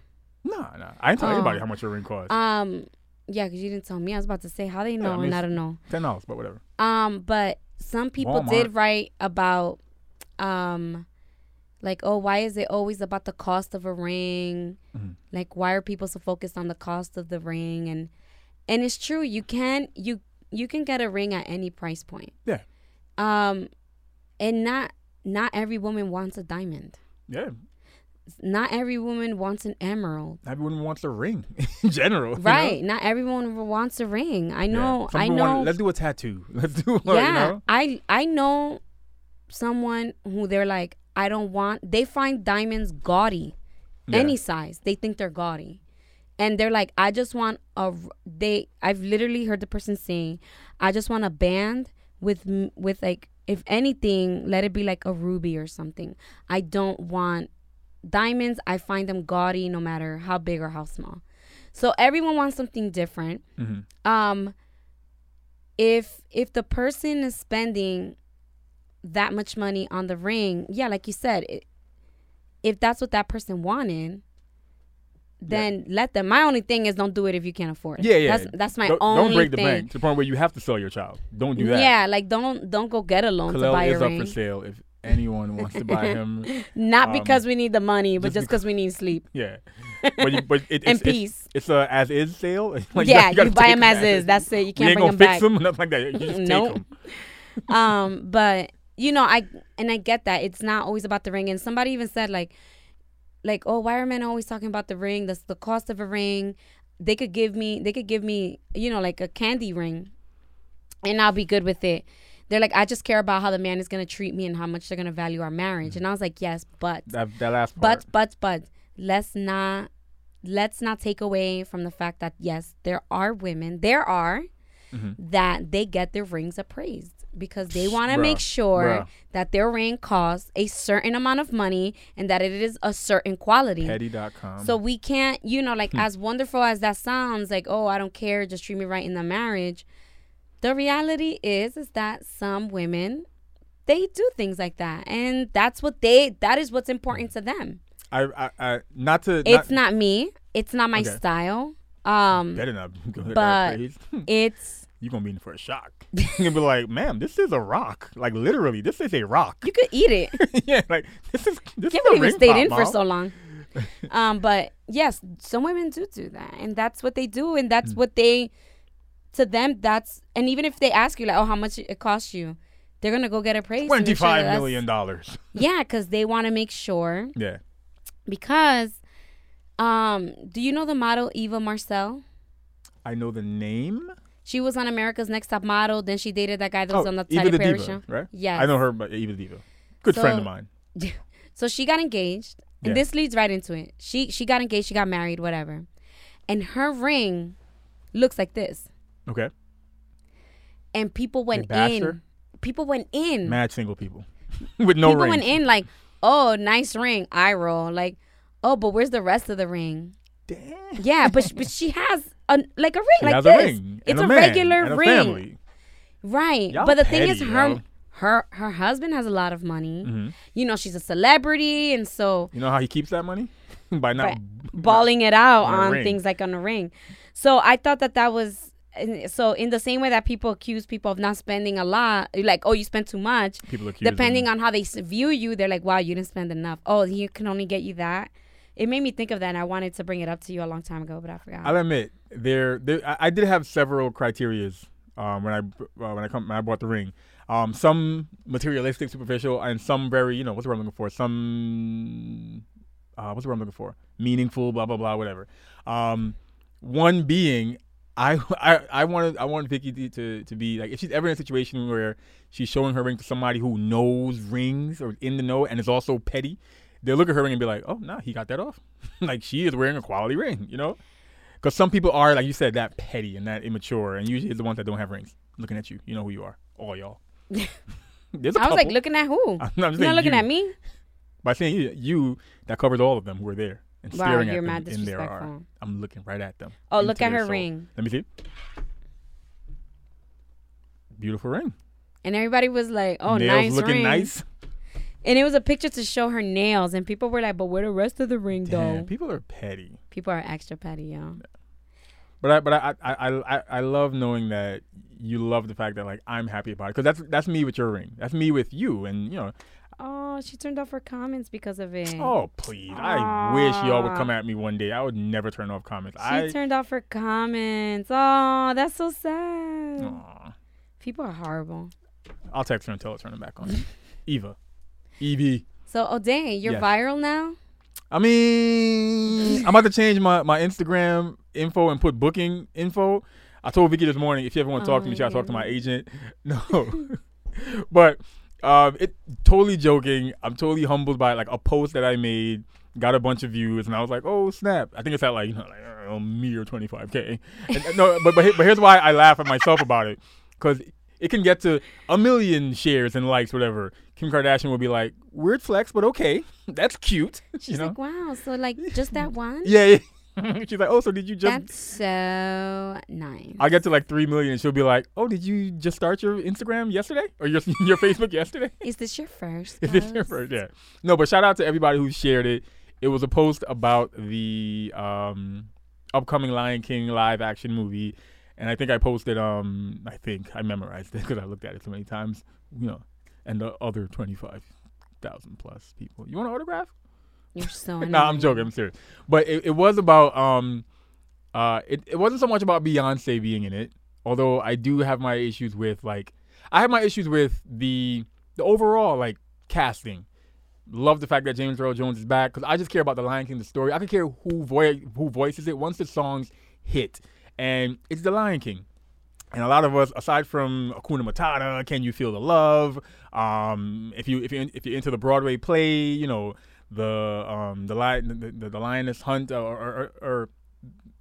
no no i ain't tell Oh. anybody how much your ring cost. Um, Yeah, because you didn't tell me. I was about to say how they know I mean, and I don't know. Ten dollars, but whatever. Um, but some people did write about, um, like, oh, why is it always about the cost of a ring? Mm-hmm. Like, why are people so focused on the cost of the ring? And and it's true, you can you you can get a ring at any price point. Yeah. Um, and not not every woman wants a diamond. Yeah, Not every woman wants an emerald. everyone wants a ring in general. you know? Right. Not everyone wants a ring. I know. Some I know. want- let's do a tattoo. Let's do. yeah. Yeah. You know? I I know someone who they're like, I don't want. They find diamonds gaudy, Yeah. any size. They think they're gaudy, and they're like, I just want a. They. I've literally heard the person saying, I just want a band with with like, if anything, let it be like a ruby or something. I don't want diamonds. I find them gaudy no matter how big or how small. So everyone wants something different Mhm. um if if the person is spending that much money on the ring yeah like you said it, if that's what that person wanted then let them my only thing is don't do it if you can't afford it Yeah, yeah. that's that's my don't, only don't break the thing bank to the point where you have to sell your child. Don't do that. yeah like don't don't go get a loan to buy is a up ring for sale if anyone wants to buy him. not um, because we need the money but just because we need sleep. Yeah, but you, but it, and it's, peace. It's, it's a as is sale. Like, yeah gotta you buy take them as is. That's it. You can't bring fix back. them, nothing like that. You just Nope. um but you know i and i get that. It's not always about the ring. And somebody even said like like oh why are men always talking about the ring? That's the cost of a ring? They could give me they could give me you know like a candy ring and i'll be good with it they're like i just care about how the man is going to treat me and how much they're going to value our marriage and i was like yes but That that last part. but but but let's not let's not take away from the fact that yes there are women there are Mm-hmm. that they get their rings appraised because they want to make sure bruh. that their ring costs a certain amount of money and that it is a certain quality Petty.com. so we can't you know Hmm. like as wonderful as that sounds like oh i don't care just treat me right in the marriage the reality is is that some women they do things like that and that's what they that is what's important to them I, I, I not to. it's not me. It's not my Okay. style. Um, better not go but- it's You're gonna be in for a shock. You're gonna be like, ma'am, this is a rock. Like literally, this is a rock. you could eat it. yeah, like this is this Can't is believe we ring stayed pop, in for so long. Um, but yes, some women do do that, and that's what they do, and that's Hmm. what they, to them, that's, and even if they ask you like, oh, how much it costs you, they're gonna go get a praise. to sure million dollars. Yeah, because they want to make sure. Yeah. Because, um, do you know the model Eva Marcille? I know the name. She was on America's Next Top Model. Then she dated that guy that was oh, on the Eva Tyler the Perry Diva, show. right? Yeah. I know her, but Eva Diva, good friend of mine. So she got engaged, and Yeah. this leads right into it. She she got engaged, she got married, whatever, and her ring looks like this. Okay, And people went in. People went in. mad single people with no ring. people ring. went in like, oh, nice ring. I roll like, oh, but where's the rest of the ring? Damn. Yeah, but but she has a like a ring She like this. a ring. It's a, a, regular a ring, Family. right? Y'all but the thing is, her yo. her her husband has a lot of money. Mhm. You know, she's a celebrity, and so You know how he keeps that money by not By balling it out on on things like on a ring. So I thought that that was so in the same way that people accuse people of not spending a lot, like oh you spent too much. people accuse Depending them. on how they view you, they're like wow you didn't spend enough. Oh he can only get you that. It made me think of that, and I wanted to bring it up to you a long time ago, but I forgot. I'll admit there, there I, I did have several criterias um, when i uh, when I come when I bought the ring. Um, some materialistic, superficial, and some very you know what's the word I'm looking for? Some uh, what's the word I'm looking for? Meaningful, blah blah blah, whatever. Um, one being. I, I, I wanted I wanted Vicky to, to, to be like if she's ever in a situation where she's showing her ring to somebody who knows rings or in the know and is also petty, they'll look at her ring and be like, oh no, he got that off. like she is wearing a quality ring, you know? Because some people are, like you said, that petty and that immature, and usually it's the ones that don't have rings. Looking at you, you know who you are, all y'all. There's a I was like looking at who? I'm not You're not looking you. at me. By saying you, you, that covers all of them who are there and Wow, staring you're at mad them in their disrespectful. I'm looking right at them. Oh, look at her soul. ring. Let me see. Beautiful ring. And everybody was like, "Oh, Nails nice looking ring." nice. And it was a picture to show her nails, and people were like, "But where the rest of the ring, Damn, though?" people are petty. People are extra petty, y'all. But I but I I I I, I love knowing that you love the fact that like I'm happy about it because that's that's me with your ring. That's me with you, and you know. Oh, she turned off her comments because of it. Oh please! I wish y'all would come at me one day. I would never turn off comments. She I turned off her comments. Oh, that's so sad. Aw. People are horrible. I'll text her and tell her to turn it back on. Eva, Evie. So, oh, dang, you're Yes. viral now? I mean, I'm about to change my, my Instagram info and put booking info. I told Vicky this morning if you ever want to talk to Oh, me, got to talk to my oh, agent. No, but um, it totally joking. I'm totally humbled by like a post that I made, got a bunch of views, and I was like, oh snap! I think it's at like you know like know, mere 25k. And, and no, but but but here's why I laugh at myself about it, because it can get to a million shares and likes, whatever. Kim Kardashian will be like, weird flex, but okay, that's cute. She's you know? like, wow, so like just that one? Yeah, yeah. She's like, oh, so did you just? That's so nice. I get to like three million, and she'll be like, oh, did you just start your Instagram yesterday or your your Facebook yesterday? Is this your first? Is this your first? Yeah. No, but shout out to everybody who shared it. It was a post about the um, upcoming Lion King live action movie, and I think I posted. Um, I think I memorized it because I looked at it so many times. You know, and the other twenty five thousand plus people. You want an autograph? You're so no, I'm joking. I'm serious. But it, it was about um, uh, it, it wasn't so much about Beyonce being in it. Although I do have my issues with like, I have my issues with the the overall like casting. Love the fact that James Earl Jones is back because I just care about the Lion King, the story. I don't care who voice who voices it once the songs hit, and it's the Lion King. And a lot of us, aside from Hakuna Matata, Can You Feel the Love? Um, if you if you if you're into the Broadway play, you know the um the lion the, the, the lioness hunt or, or, or,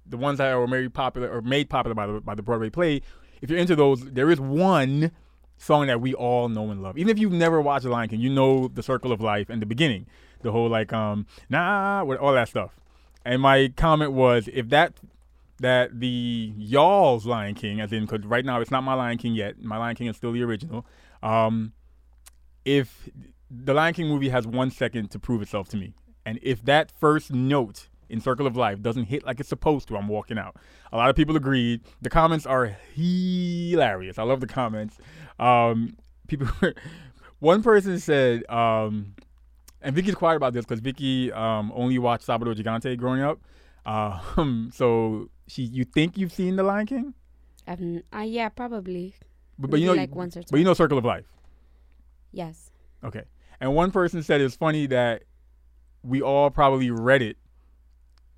the ones that were very popular or made popular by the by the Broadway play. If you're into those, there is one song that we all know and love. Even if you've never watched The Lion King, you know the Circle of Life and the beginning, the whole like um nah, with all that stuff. And my comment was, if that that the y'all's Lion King, as in, because right now it's not my Lion King yet. My Lion King is still the original. Um, if the Lion King movie has one second to prove itself to me, and if that first note in Circle of Life doesn't hit like it's supposed to, I'm walking out. A lot of people agreed. The comments are hilarious. I love the comments. Um, people, one person said, um, and Vicky's quiet about this because Vicky um, only watched Sábado Gigante growing up. Um, so she, you think you've seen The Lion King, I've uh, yeah, probably. but, but you know, like once or twice. but you know Circle of Life. Yes. Okay. And one person said it's funny that we all probably read it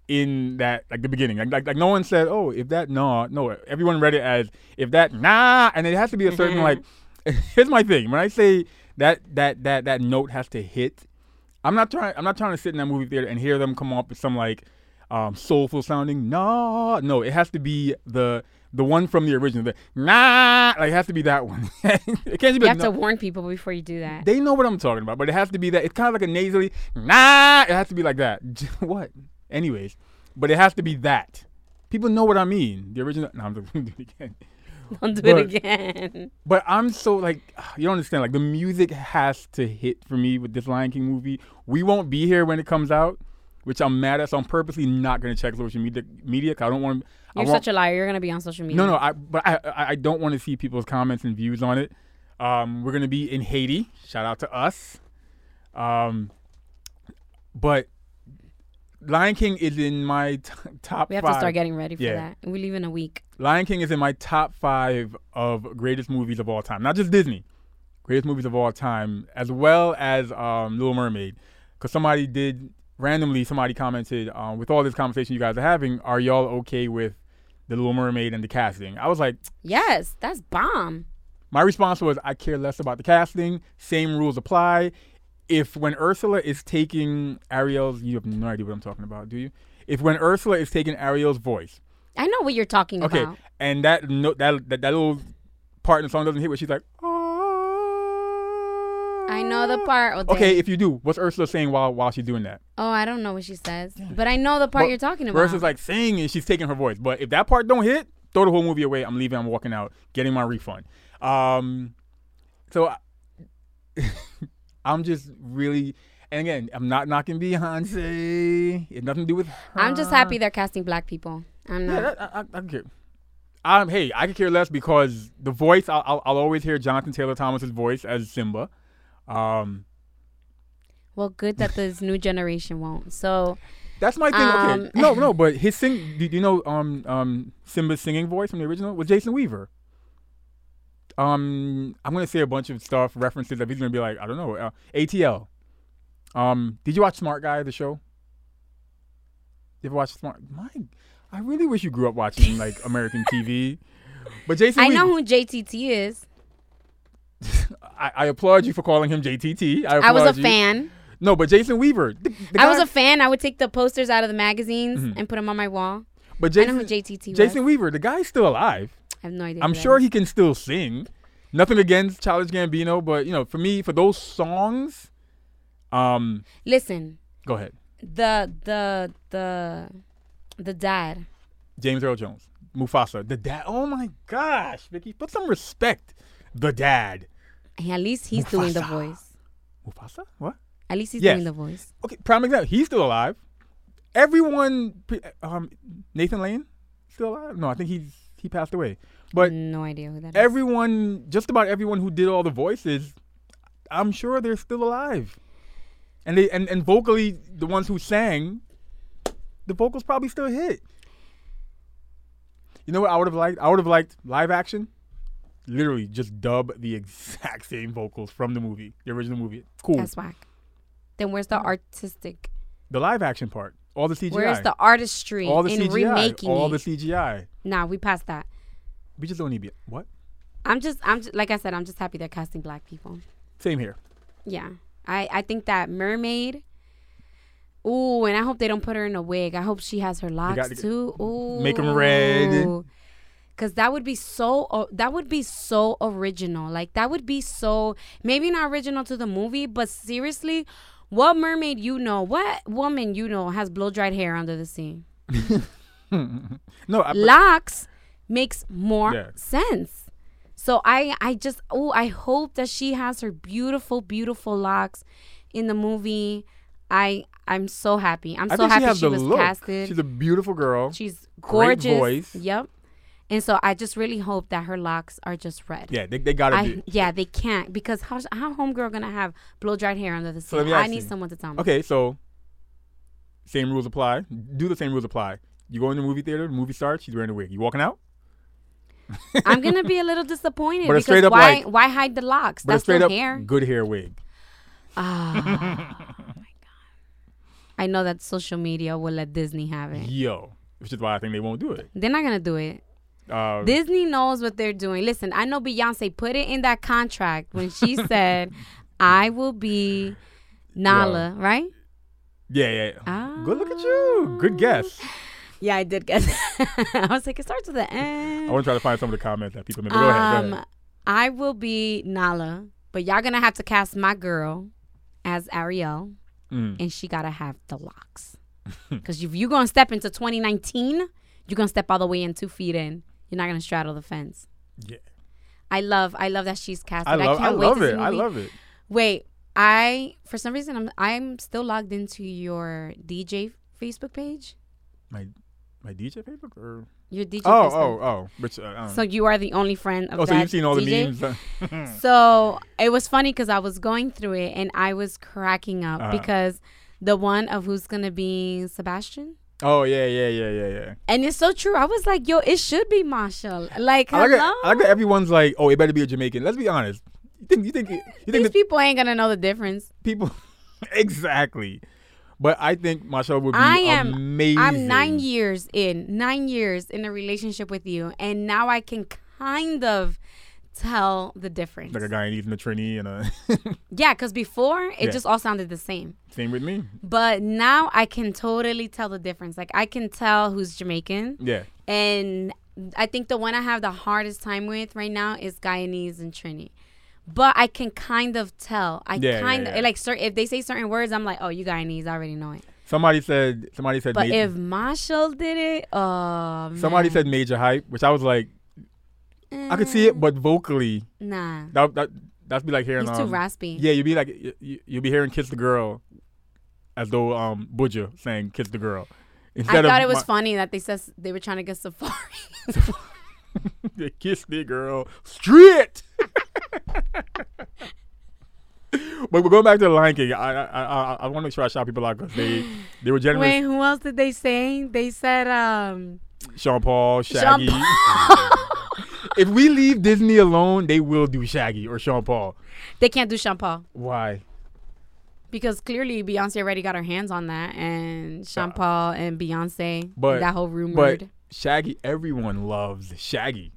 in that like the beginning. Like like, like no one said, "Oh, if that nah, no." Everyone read it as if that nah, and it has to be a certain like here's my thing. When I say that that that that note has to hit, I'm not trying I'm not trying to sit in that movie theater and hear them come up with some like um, soulful sounding nah. No, it has to be the the one from the original. The nah, like it has to be that one. it can't be You have no- to warn people before you do that. they know what I'm talking about, but it has to be that. It's kind of like a nasally, nah. It has to be like that. what? Anyways, but it has to be that. People know what I mean. The original. No, I'm just gonna do it again. Don't do But- it again. But I'm so like, you don't understand. Like the music has to hit for me with this Lion King movie. We won't be here when it comes out, which I'm mad at. So I'm purposely not gonna check social media. Media, 'cause I don't want. You're want, such a liar. You're gonna be on social media. no, no, I but I I, don't want to see people's comments and views on it. Um, we're gonna be in Haiti. Shout out to us. Um, but Lion King is in my t- top We have five. to start getting ready for Yeah. that. We leave in a week. Lion King is in my top five of greatest movies of all time. Not just Disney, greatest movies of all time, as well as um, Little Mermaid. Because somebody did randomly, somebody commented, um, with all this conversation you guys are having, are y'all okay with the Little Mermaid and the casting? I was like, Yes, that's bomb. my response was, I care less about the casting. Same rules apply. If when Ursula is taking Ariel's, you have no idea what I'm talking about, do you? If when Ursula is taking Ariel's voice, I know what you're talking okay, about. Okay, and that note, that, that that little part in the song doesn't hit where she's like, I know the part. Okay, if you do, what's Ursula saying while while she's doing that? Oh, I don't know what she says, but I know the part But you're talking about. Ursula's like saying and she's taking her voice. But if that part don't hit, throw the whole movie away. I'm leaving. I'm walking out, getting my refund. Um, so I- I'm just really, and again, I'm not knocking Beyonce. It has nothing to do with her. I'm just happy they're casting black people. I'm Yeah, not. that, I, I, I can care. Um, hey, I could care less because the voice. I'll, I'll, I'll always hear Jonathan Taylor Thomas's voice as Simba. Um, well, good that this new generation won't. So that's my thing. Um, okay, no, no, but his sing. You know um um Simba's singing voice from the original was Jason Weaver? Um, I'm gonna say a bunch of stuff references that he's gonna be like, I don't know, uh, ATL. Um, did you watch Smart Guy the show? You ever watch Smart? My, I really wish you grew up watching like American TV. But Jason, I Weaver, know who JTT is. I, I applaud you for calling him JTT. I, I was a you. fan. No, but Jason Weaver. the- the I was a fan. I would take the posters out of the magazines Mhm. and put them on my wall. But I Jason, know who JTT was. Jason Weaver, the guy's still alive. I have no idea. I'm sure he can still sing. Nothing against Childish Gambino, but you know, for me, for those songs, um, Listen, go ahead, the the the the dad. James Earl Jones, Mufasa, the dad. Oh my gosh, Vicky, put some respect. The dad, at least he's doing the voice. Mufasa. What? At least he's Yes. doing the voice. Okay, prime example. He's still alive. Everyone, um, Nathan Lane, still alive. No, I think he's he passed away. But no idea who that is. everyone, just about everyone who did all the voices, I'm sure they're still alive. And they and, and vocally, the ones who sang, the vocals probably still hit. You know what I would have liked? I would have liked live action. Literally, just dub the exact same vocals from the movie, the original movie. Cool. That's whack. Then where's the artistic? the live action part, all the CGI, Where's the artistry all the in CGI, remaking all it? the CGI. nah, we passed that. We just don't need be what? I'm just, I'm just, like I said, I'm just happy they're casting black people. Same here. Yeah, I, I think that mermaid. Ooh, and I hope they don't put her in a wig. I hope she has her locks to- too. Ooh, Make them red. Cause that would be so. Uh, that would be so original. Like that would be so. Maybe not original to the movie, but seriously, what mermaid you know? What woman you know has blow dried hair under the sea? no, I, locks makes more Yeah. sense. So I I just oh I hope that she has her beautiful beautiful locks in the movie. I I'm so happy. I'm I so think she happy she, was look. casted. She's a beautiful girl. She's gorgeous. great voice. Yep. And so I just really hope that her locks are just red. yeah, they, they gotta I, be. yeah, they can't because how how homegirl gonna have blow dried hair under the So sea? me I need you. someone to tell me. Okay, so same rules apply. Do the same rules apply. You go in the movie theater, the movie starts, she's wearing a wig. You walking out? I'm gonna be a little disappointed But because straight up, why like- why hide the locks? But That's straight up hair. good hair wig. Ah, oh my god! I know that social media will let Disney have it. Yo. Which is why I think they won't do it. They're not gonna do it. Uh, Disney knows what they're doing. Listen, I know Beyonce put it in that contract when she said, "I will be Nala," right? yeah, yeah. yeah. Ah. Good look at you. Good guess. Yeah, I did guess. I was like, it starts with an N. I want to try to find some of the comments that people made. Go ahead. Go ahead. Um, I will be Nala, but y'all gonna have to cast my girl as Ariel, Mm. and she gotta have the locks. Because if you're gonna step into 2019, you're gonna step all the way in two feet in. You're not gonna straddle the fence. Yeah. I love, I love that she's casted. I love, I can't wait love to see it. the I love it. Wait, I for some reason I'm I'm still logged into your DJ Facebook page. My my DJ Facebook or Your DJ. oh Facebook. oh oh. Which uh, So you are the only friend of oh, that so you've seen all the DJ? memes? So it was funny because I was going through it and I was cracking up Uh-huh. because the one of who's gonna be Sebastian. Oh yeah yeah yeah yeah yeah. And it's so true. I was like, yo, it should be Marshall. Like, I like, that, I like everyone's like, oh, it better be a Jamaican. Let's be honest. You think you think you think These people ain't gonna know the difference. people exactly? But I think Marshall would be I am- amazing. I'm nine years in, nine years in a relationship with you, and now I can kind of tell the difference. like a guy and a Trini and a yeah, because before it Yeah. just all sounded the same. same with me. But now I can totally tell the difference. Like I can tell who's Jamaican. Yeah. And I think the one I have the hardest time with right now is Guyanese and Trini. But I can kind of tell. I Yeah, yeah, kind of like cer- if they say certain words, I'm like, oh, you Guyanese, I already know it. Somebody said somebody said But if Marshall did it, oh somebody said Majah Hype, which I was like, I could see it, but vocally, nah, that that that'd be like hearing he's too um, raspy. Yeah, you'd be like you, you'd be hearing "Kiss the Girl," as though um Buju saying "Kiss the Girl." Instead I thought it was my- funny that they said they were trying to get Safari. They kissed me, girl. Straight. but we're going back to the Lion King. I I I, I want to make sure I shout people out because they they were generous. Wait, who else did they say? They said um Sean Paul, Sean Shaggy. if we leave Disney alone, they will do Shaggy or Sean Paul. they can't do Sean Paul Why? because clearly Beyonce already got her hands on that, and Sean Uh, Paul and Beyonce, but- that whole rumored. But Shaggy, everyone loves Shaggy.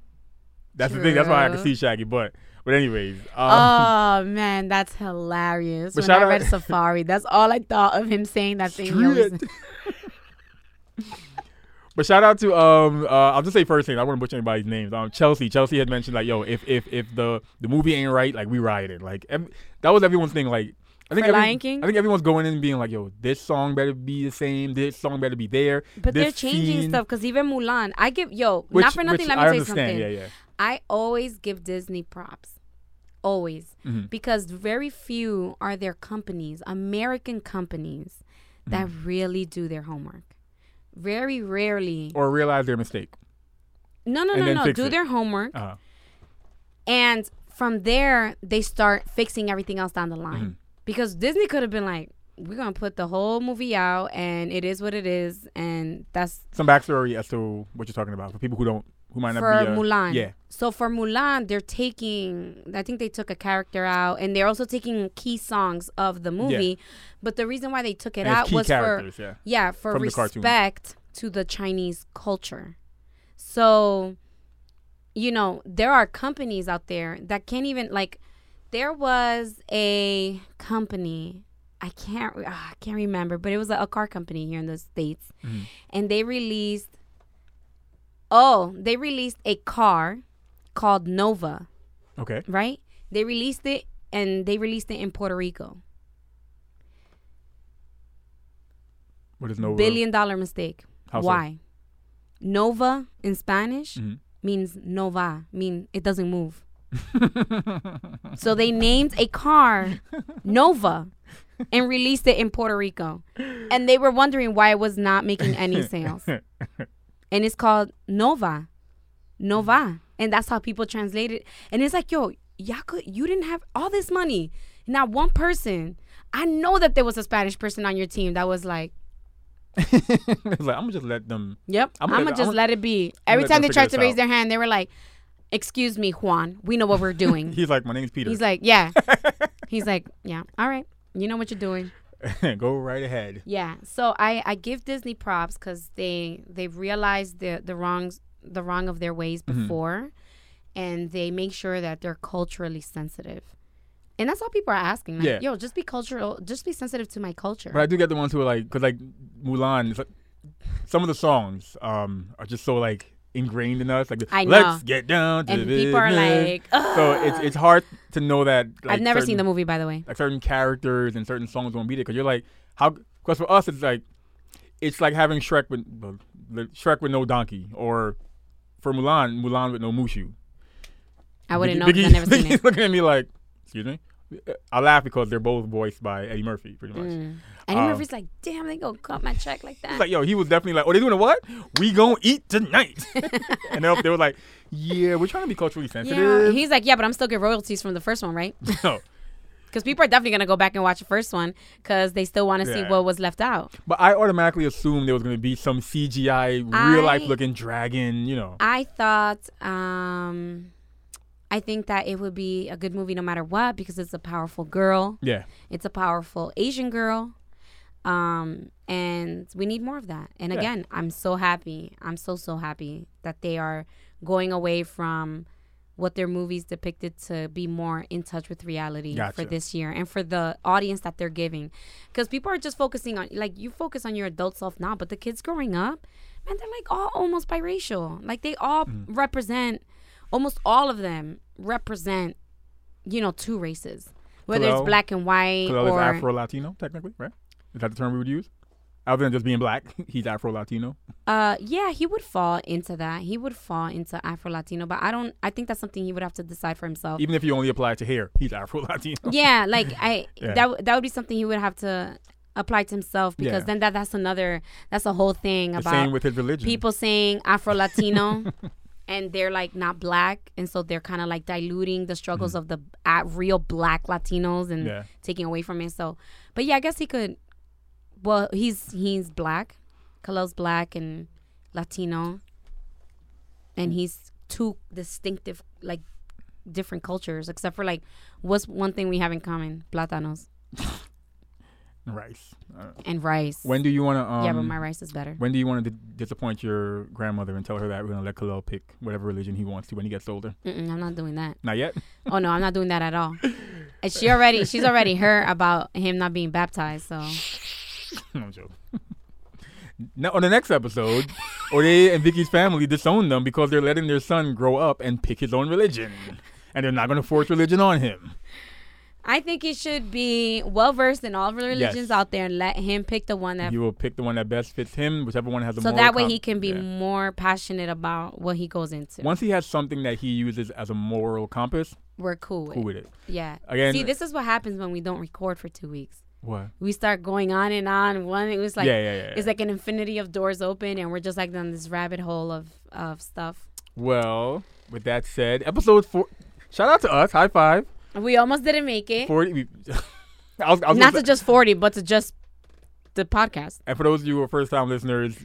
That's the thing. That's why I can see Shaggy. But but anyways, um, oh man, that's hilarious. But when I read Safari, that's all I thought of him saying that thing. He always- Straight. But shout out to um uh, I'll just say first thing I wouldn't butcher anybody's names. Um Chelsea Chelsea had mentioned like yo if if if the the movie ain't right like we riot it like ev- that was everyone's thing like I think every-? I think everyone's going in and being like yo this song better be the same this song better be there But they're changing scene- stuff because even Mulan, I give yo which, not for nothing. Let me I tell you something. yeah yeah I always give Disney props. Always. Mhm. Because very few are their companies, American companies, that Mm-hmm. really do their homework. Very rarely. or realize their mistake No, no, no, no. Do it. their homework. uh And from there, they start fixing everything else down the line. Mhm. Because Disney could have been like, we're to put the whole movie out and it is what it is. And that's some backstory as to what you're talking about for people who don't who might not for be uh, Mulan. yeah So for Mulan, they're taking. I think they took a character out, and they're also taking key songs of the movie. But the reason why they took it and out was for yeah yeah for from the respect to the Chinese culture. So, you know, there are companies out there that can't even like. There was a company. I can't. ah, I can't remember, but it was a, a car company here in the states, Mhm. and they released. Oh, they released a car called Nova, okay right? They released it and they released it in Puerto Rico. what is Nova? Billion dollar mistake. How so? Why? Nova in Spanish Mhm. means nova, mean it doesn't move. so they named a car Nova and released it in Puerto Rico. And they were wondering why it was not making any sales. and it's called Nova. Nova. And that's how people translate it. And it's like, yo, y'all could you didn't have all this money. Not one person. I know that there was a Spanish person on your team that was like, like I'm gonna just let them Yep. I'm I'm gonna- gonna, just I'm- let it be. Every time they tried to raise out. their hand, they were like, "Excuse me, Juan. We know what we're doing." he's like my name's Peter He's like, "Yeah." He's like, "Yeah. All right. You know what you're doing." go right ahead Yeah. So I I give Disney props because they they've realized the the wrongs the wrong of their ways Mhm. before, and they make sure that they're culturally sensitive. And that's all people are asking. Like, Yeah. yo, just be cultural. Just be sensitive to my culture. But I do get the ones who are like, because like Mulan, like, some of the songs um are just so like ingrained in us. Like, I let's know. get down to and people are business." like, so it's it's hard to know that. Like, I've never seen the movie, by the way. Like certain characters and certain songs won't be there because you're like, how? Because for us, it's like, it's like having Shrek with the Shrek with no donkey, or for Mulan, Mulan with no Mushu. I wouldn't know because I've never seen it. looking at me like, excuse me. I laugh because they're both voiced by Eddie Murphy, pretty much. Mm. Eddie Um, Murphy's like, damn, they gonna cut my check like that. It's like, yo, he was definitely like, oh, they doing a what? We gonna eat tonight. and they, they were like, yeah, we're trying to be culturally yeah, sensitive. he's like, yeah, but I'm still get royalties from the first one, right? No. Because people are definitely gonna go back and watch the first one because they still want to see what was left out. But I automatically assumed there was gonna be some CGI, real life looking dragon, you know. I thought, um, I think that it would be a good movie no matter what because it's a powerful girl. Yeah. It's a powerful Asian girl. Um, and we need more of that. And Yeah. again, I'm so happy. I'm so, so happy that they are going away from what their movies depicted to be more in touch with reality Gotcha. for this year and for the audience that they're giving. Because people are just focusing on, like, you focus on your adult self now, but the kids growing up, man, they're like all almost biracial. Like, they all Mm. represent, almost all of them represent, you know, two races. Whether it's black and white or Afro Latino, technically, right? Is that the term we would use? Other than just being black, he's Afro Latino. Uh, yeah, he would fall into that. He would fall into Afro Latino, but I don't. I think that's something he would have to decide for himself. Even if you only apply to hair, he's Afro Latino. yeah, like I Yeah. that that would be something he would have to apply to himself because Yeah. then that that's another that's a whole thing The about same with his religion. people saying Afro Latino and they're like not black and so they're kind of like diluting the struggles of the uh, real black Latinos and Mm-hmm. Yeah. taking away from it. So, but yeah, I guess he could. Well, he's he's black, Khalil's black and Latino, and he's two distinctive like different cultures. Except for like, what's one thing we have in common? Platanos rice. Uh, and rice. when do you want to? Um, yeah, but my rice is better. When do you want to disappoint your grandmother and tell her that we're gonna let Khalil pick whatever religion he wants to when he gets older? Mm-mm, I'm not doing that. Not yet. Oh no, I'm not doing that at all. And she already she's already heard about him not being baptized. So I'm joking. Now, on the next episode, Ode and Vicky's family disown them because they're letting their son grow up and pick his own religion, and they're not going to force religion on him. I think he should be well versed in all the religions Yes. out there and let him pick the one that He will pick the one that best fits him, whichever one has the most so that way com- he can be yeah. more passionate about what he goes into. Once he has something that he uses as a moral compass, We're cool with cool it. with it. Yeah. Again- See, this is what happens when we don't record for two weeks. What? We start going on and on. One it was like yeah, yeah, yeah. it's like an infinity of doors open and we're just like down this rabbit hole of, of stuff. well, with that said, episode four. Shout out to us. High five. We almost didn't make it. Forty. We, I was, I was Not to just forty, but to just the podcast. And for those of you who are first time listeners,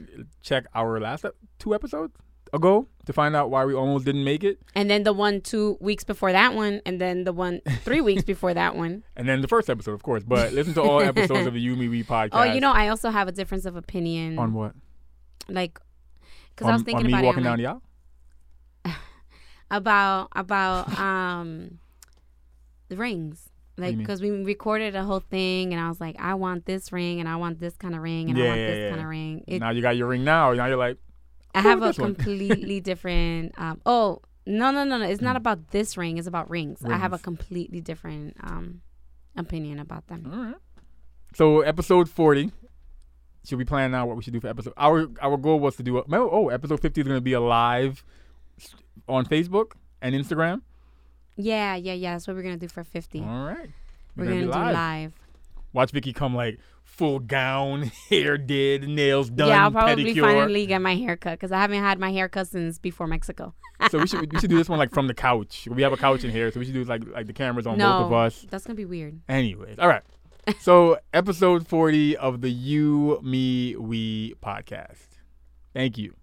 check our last two episodes ago to find out why we almost didn't make it. And then the one two weeks before that one, and then the one three weeks before that one. And then the first episode, of course. But listen to all episodes of the You Me We podcast. Oh, you know, I also have a difference of opinion. on what? like, because I was thinking on me about walking it. down I'm the aisle. about about um the rings. Like, because we recorded a whole thing, and I was like, I want this ring, and I want this kind of ring, and I want yeah, this yeah. kind of ring. It, now you got your ring. Now, now you're like, I have a completely different. Um, oh no no no no! It's not about this ring. It's about rings. I have a completely different um opinion about them. all right. So episode forty. Should we plan now what we should do for episode? Our our goal was to do. A, oh, episode fifty is going to be a live on Facebook and Instagram. Yeah yeah yeah. That's what we're gonna do for fifty. All right. we're gonna, be do live. Watch Vicky come like full gown, hair did, nails done, yeah, I'll probably pedicure. finally get my hair cut because I haven't had my hair cut since before Mexico. so we should we should do this one like from the couch. We have a couch in here, so we should do like like the cameras on no, both of us. that's gonna be weird. Anyways, all right. So episode forty of the You Me We podcast. Thank you.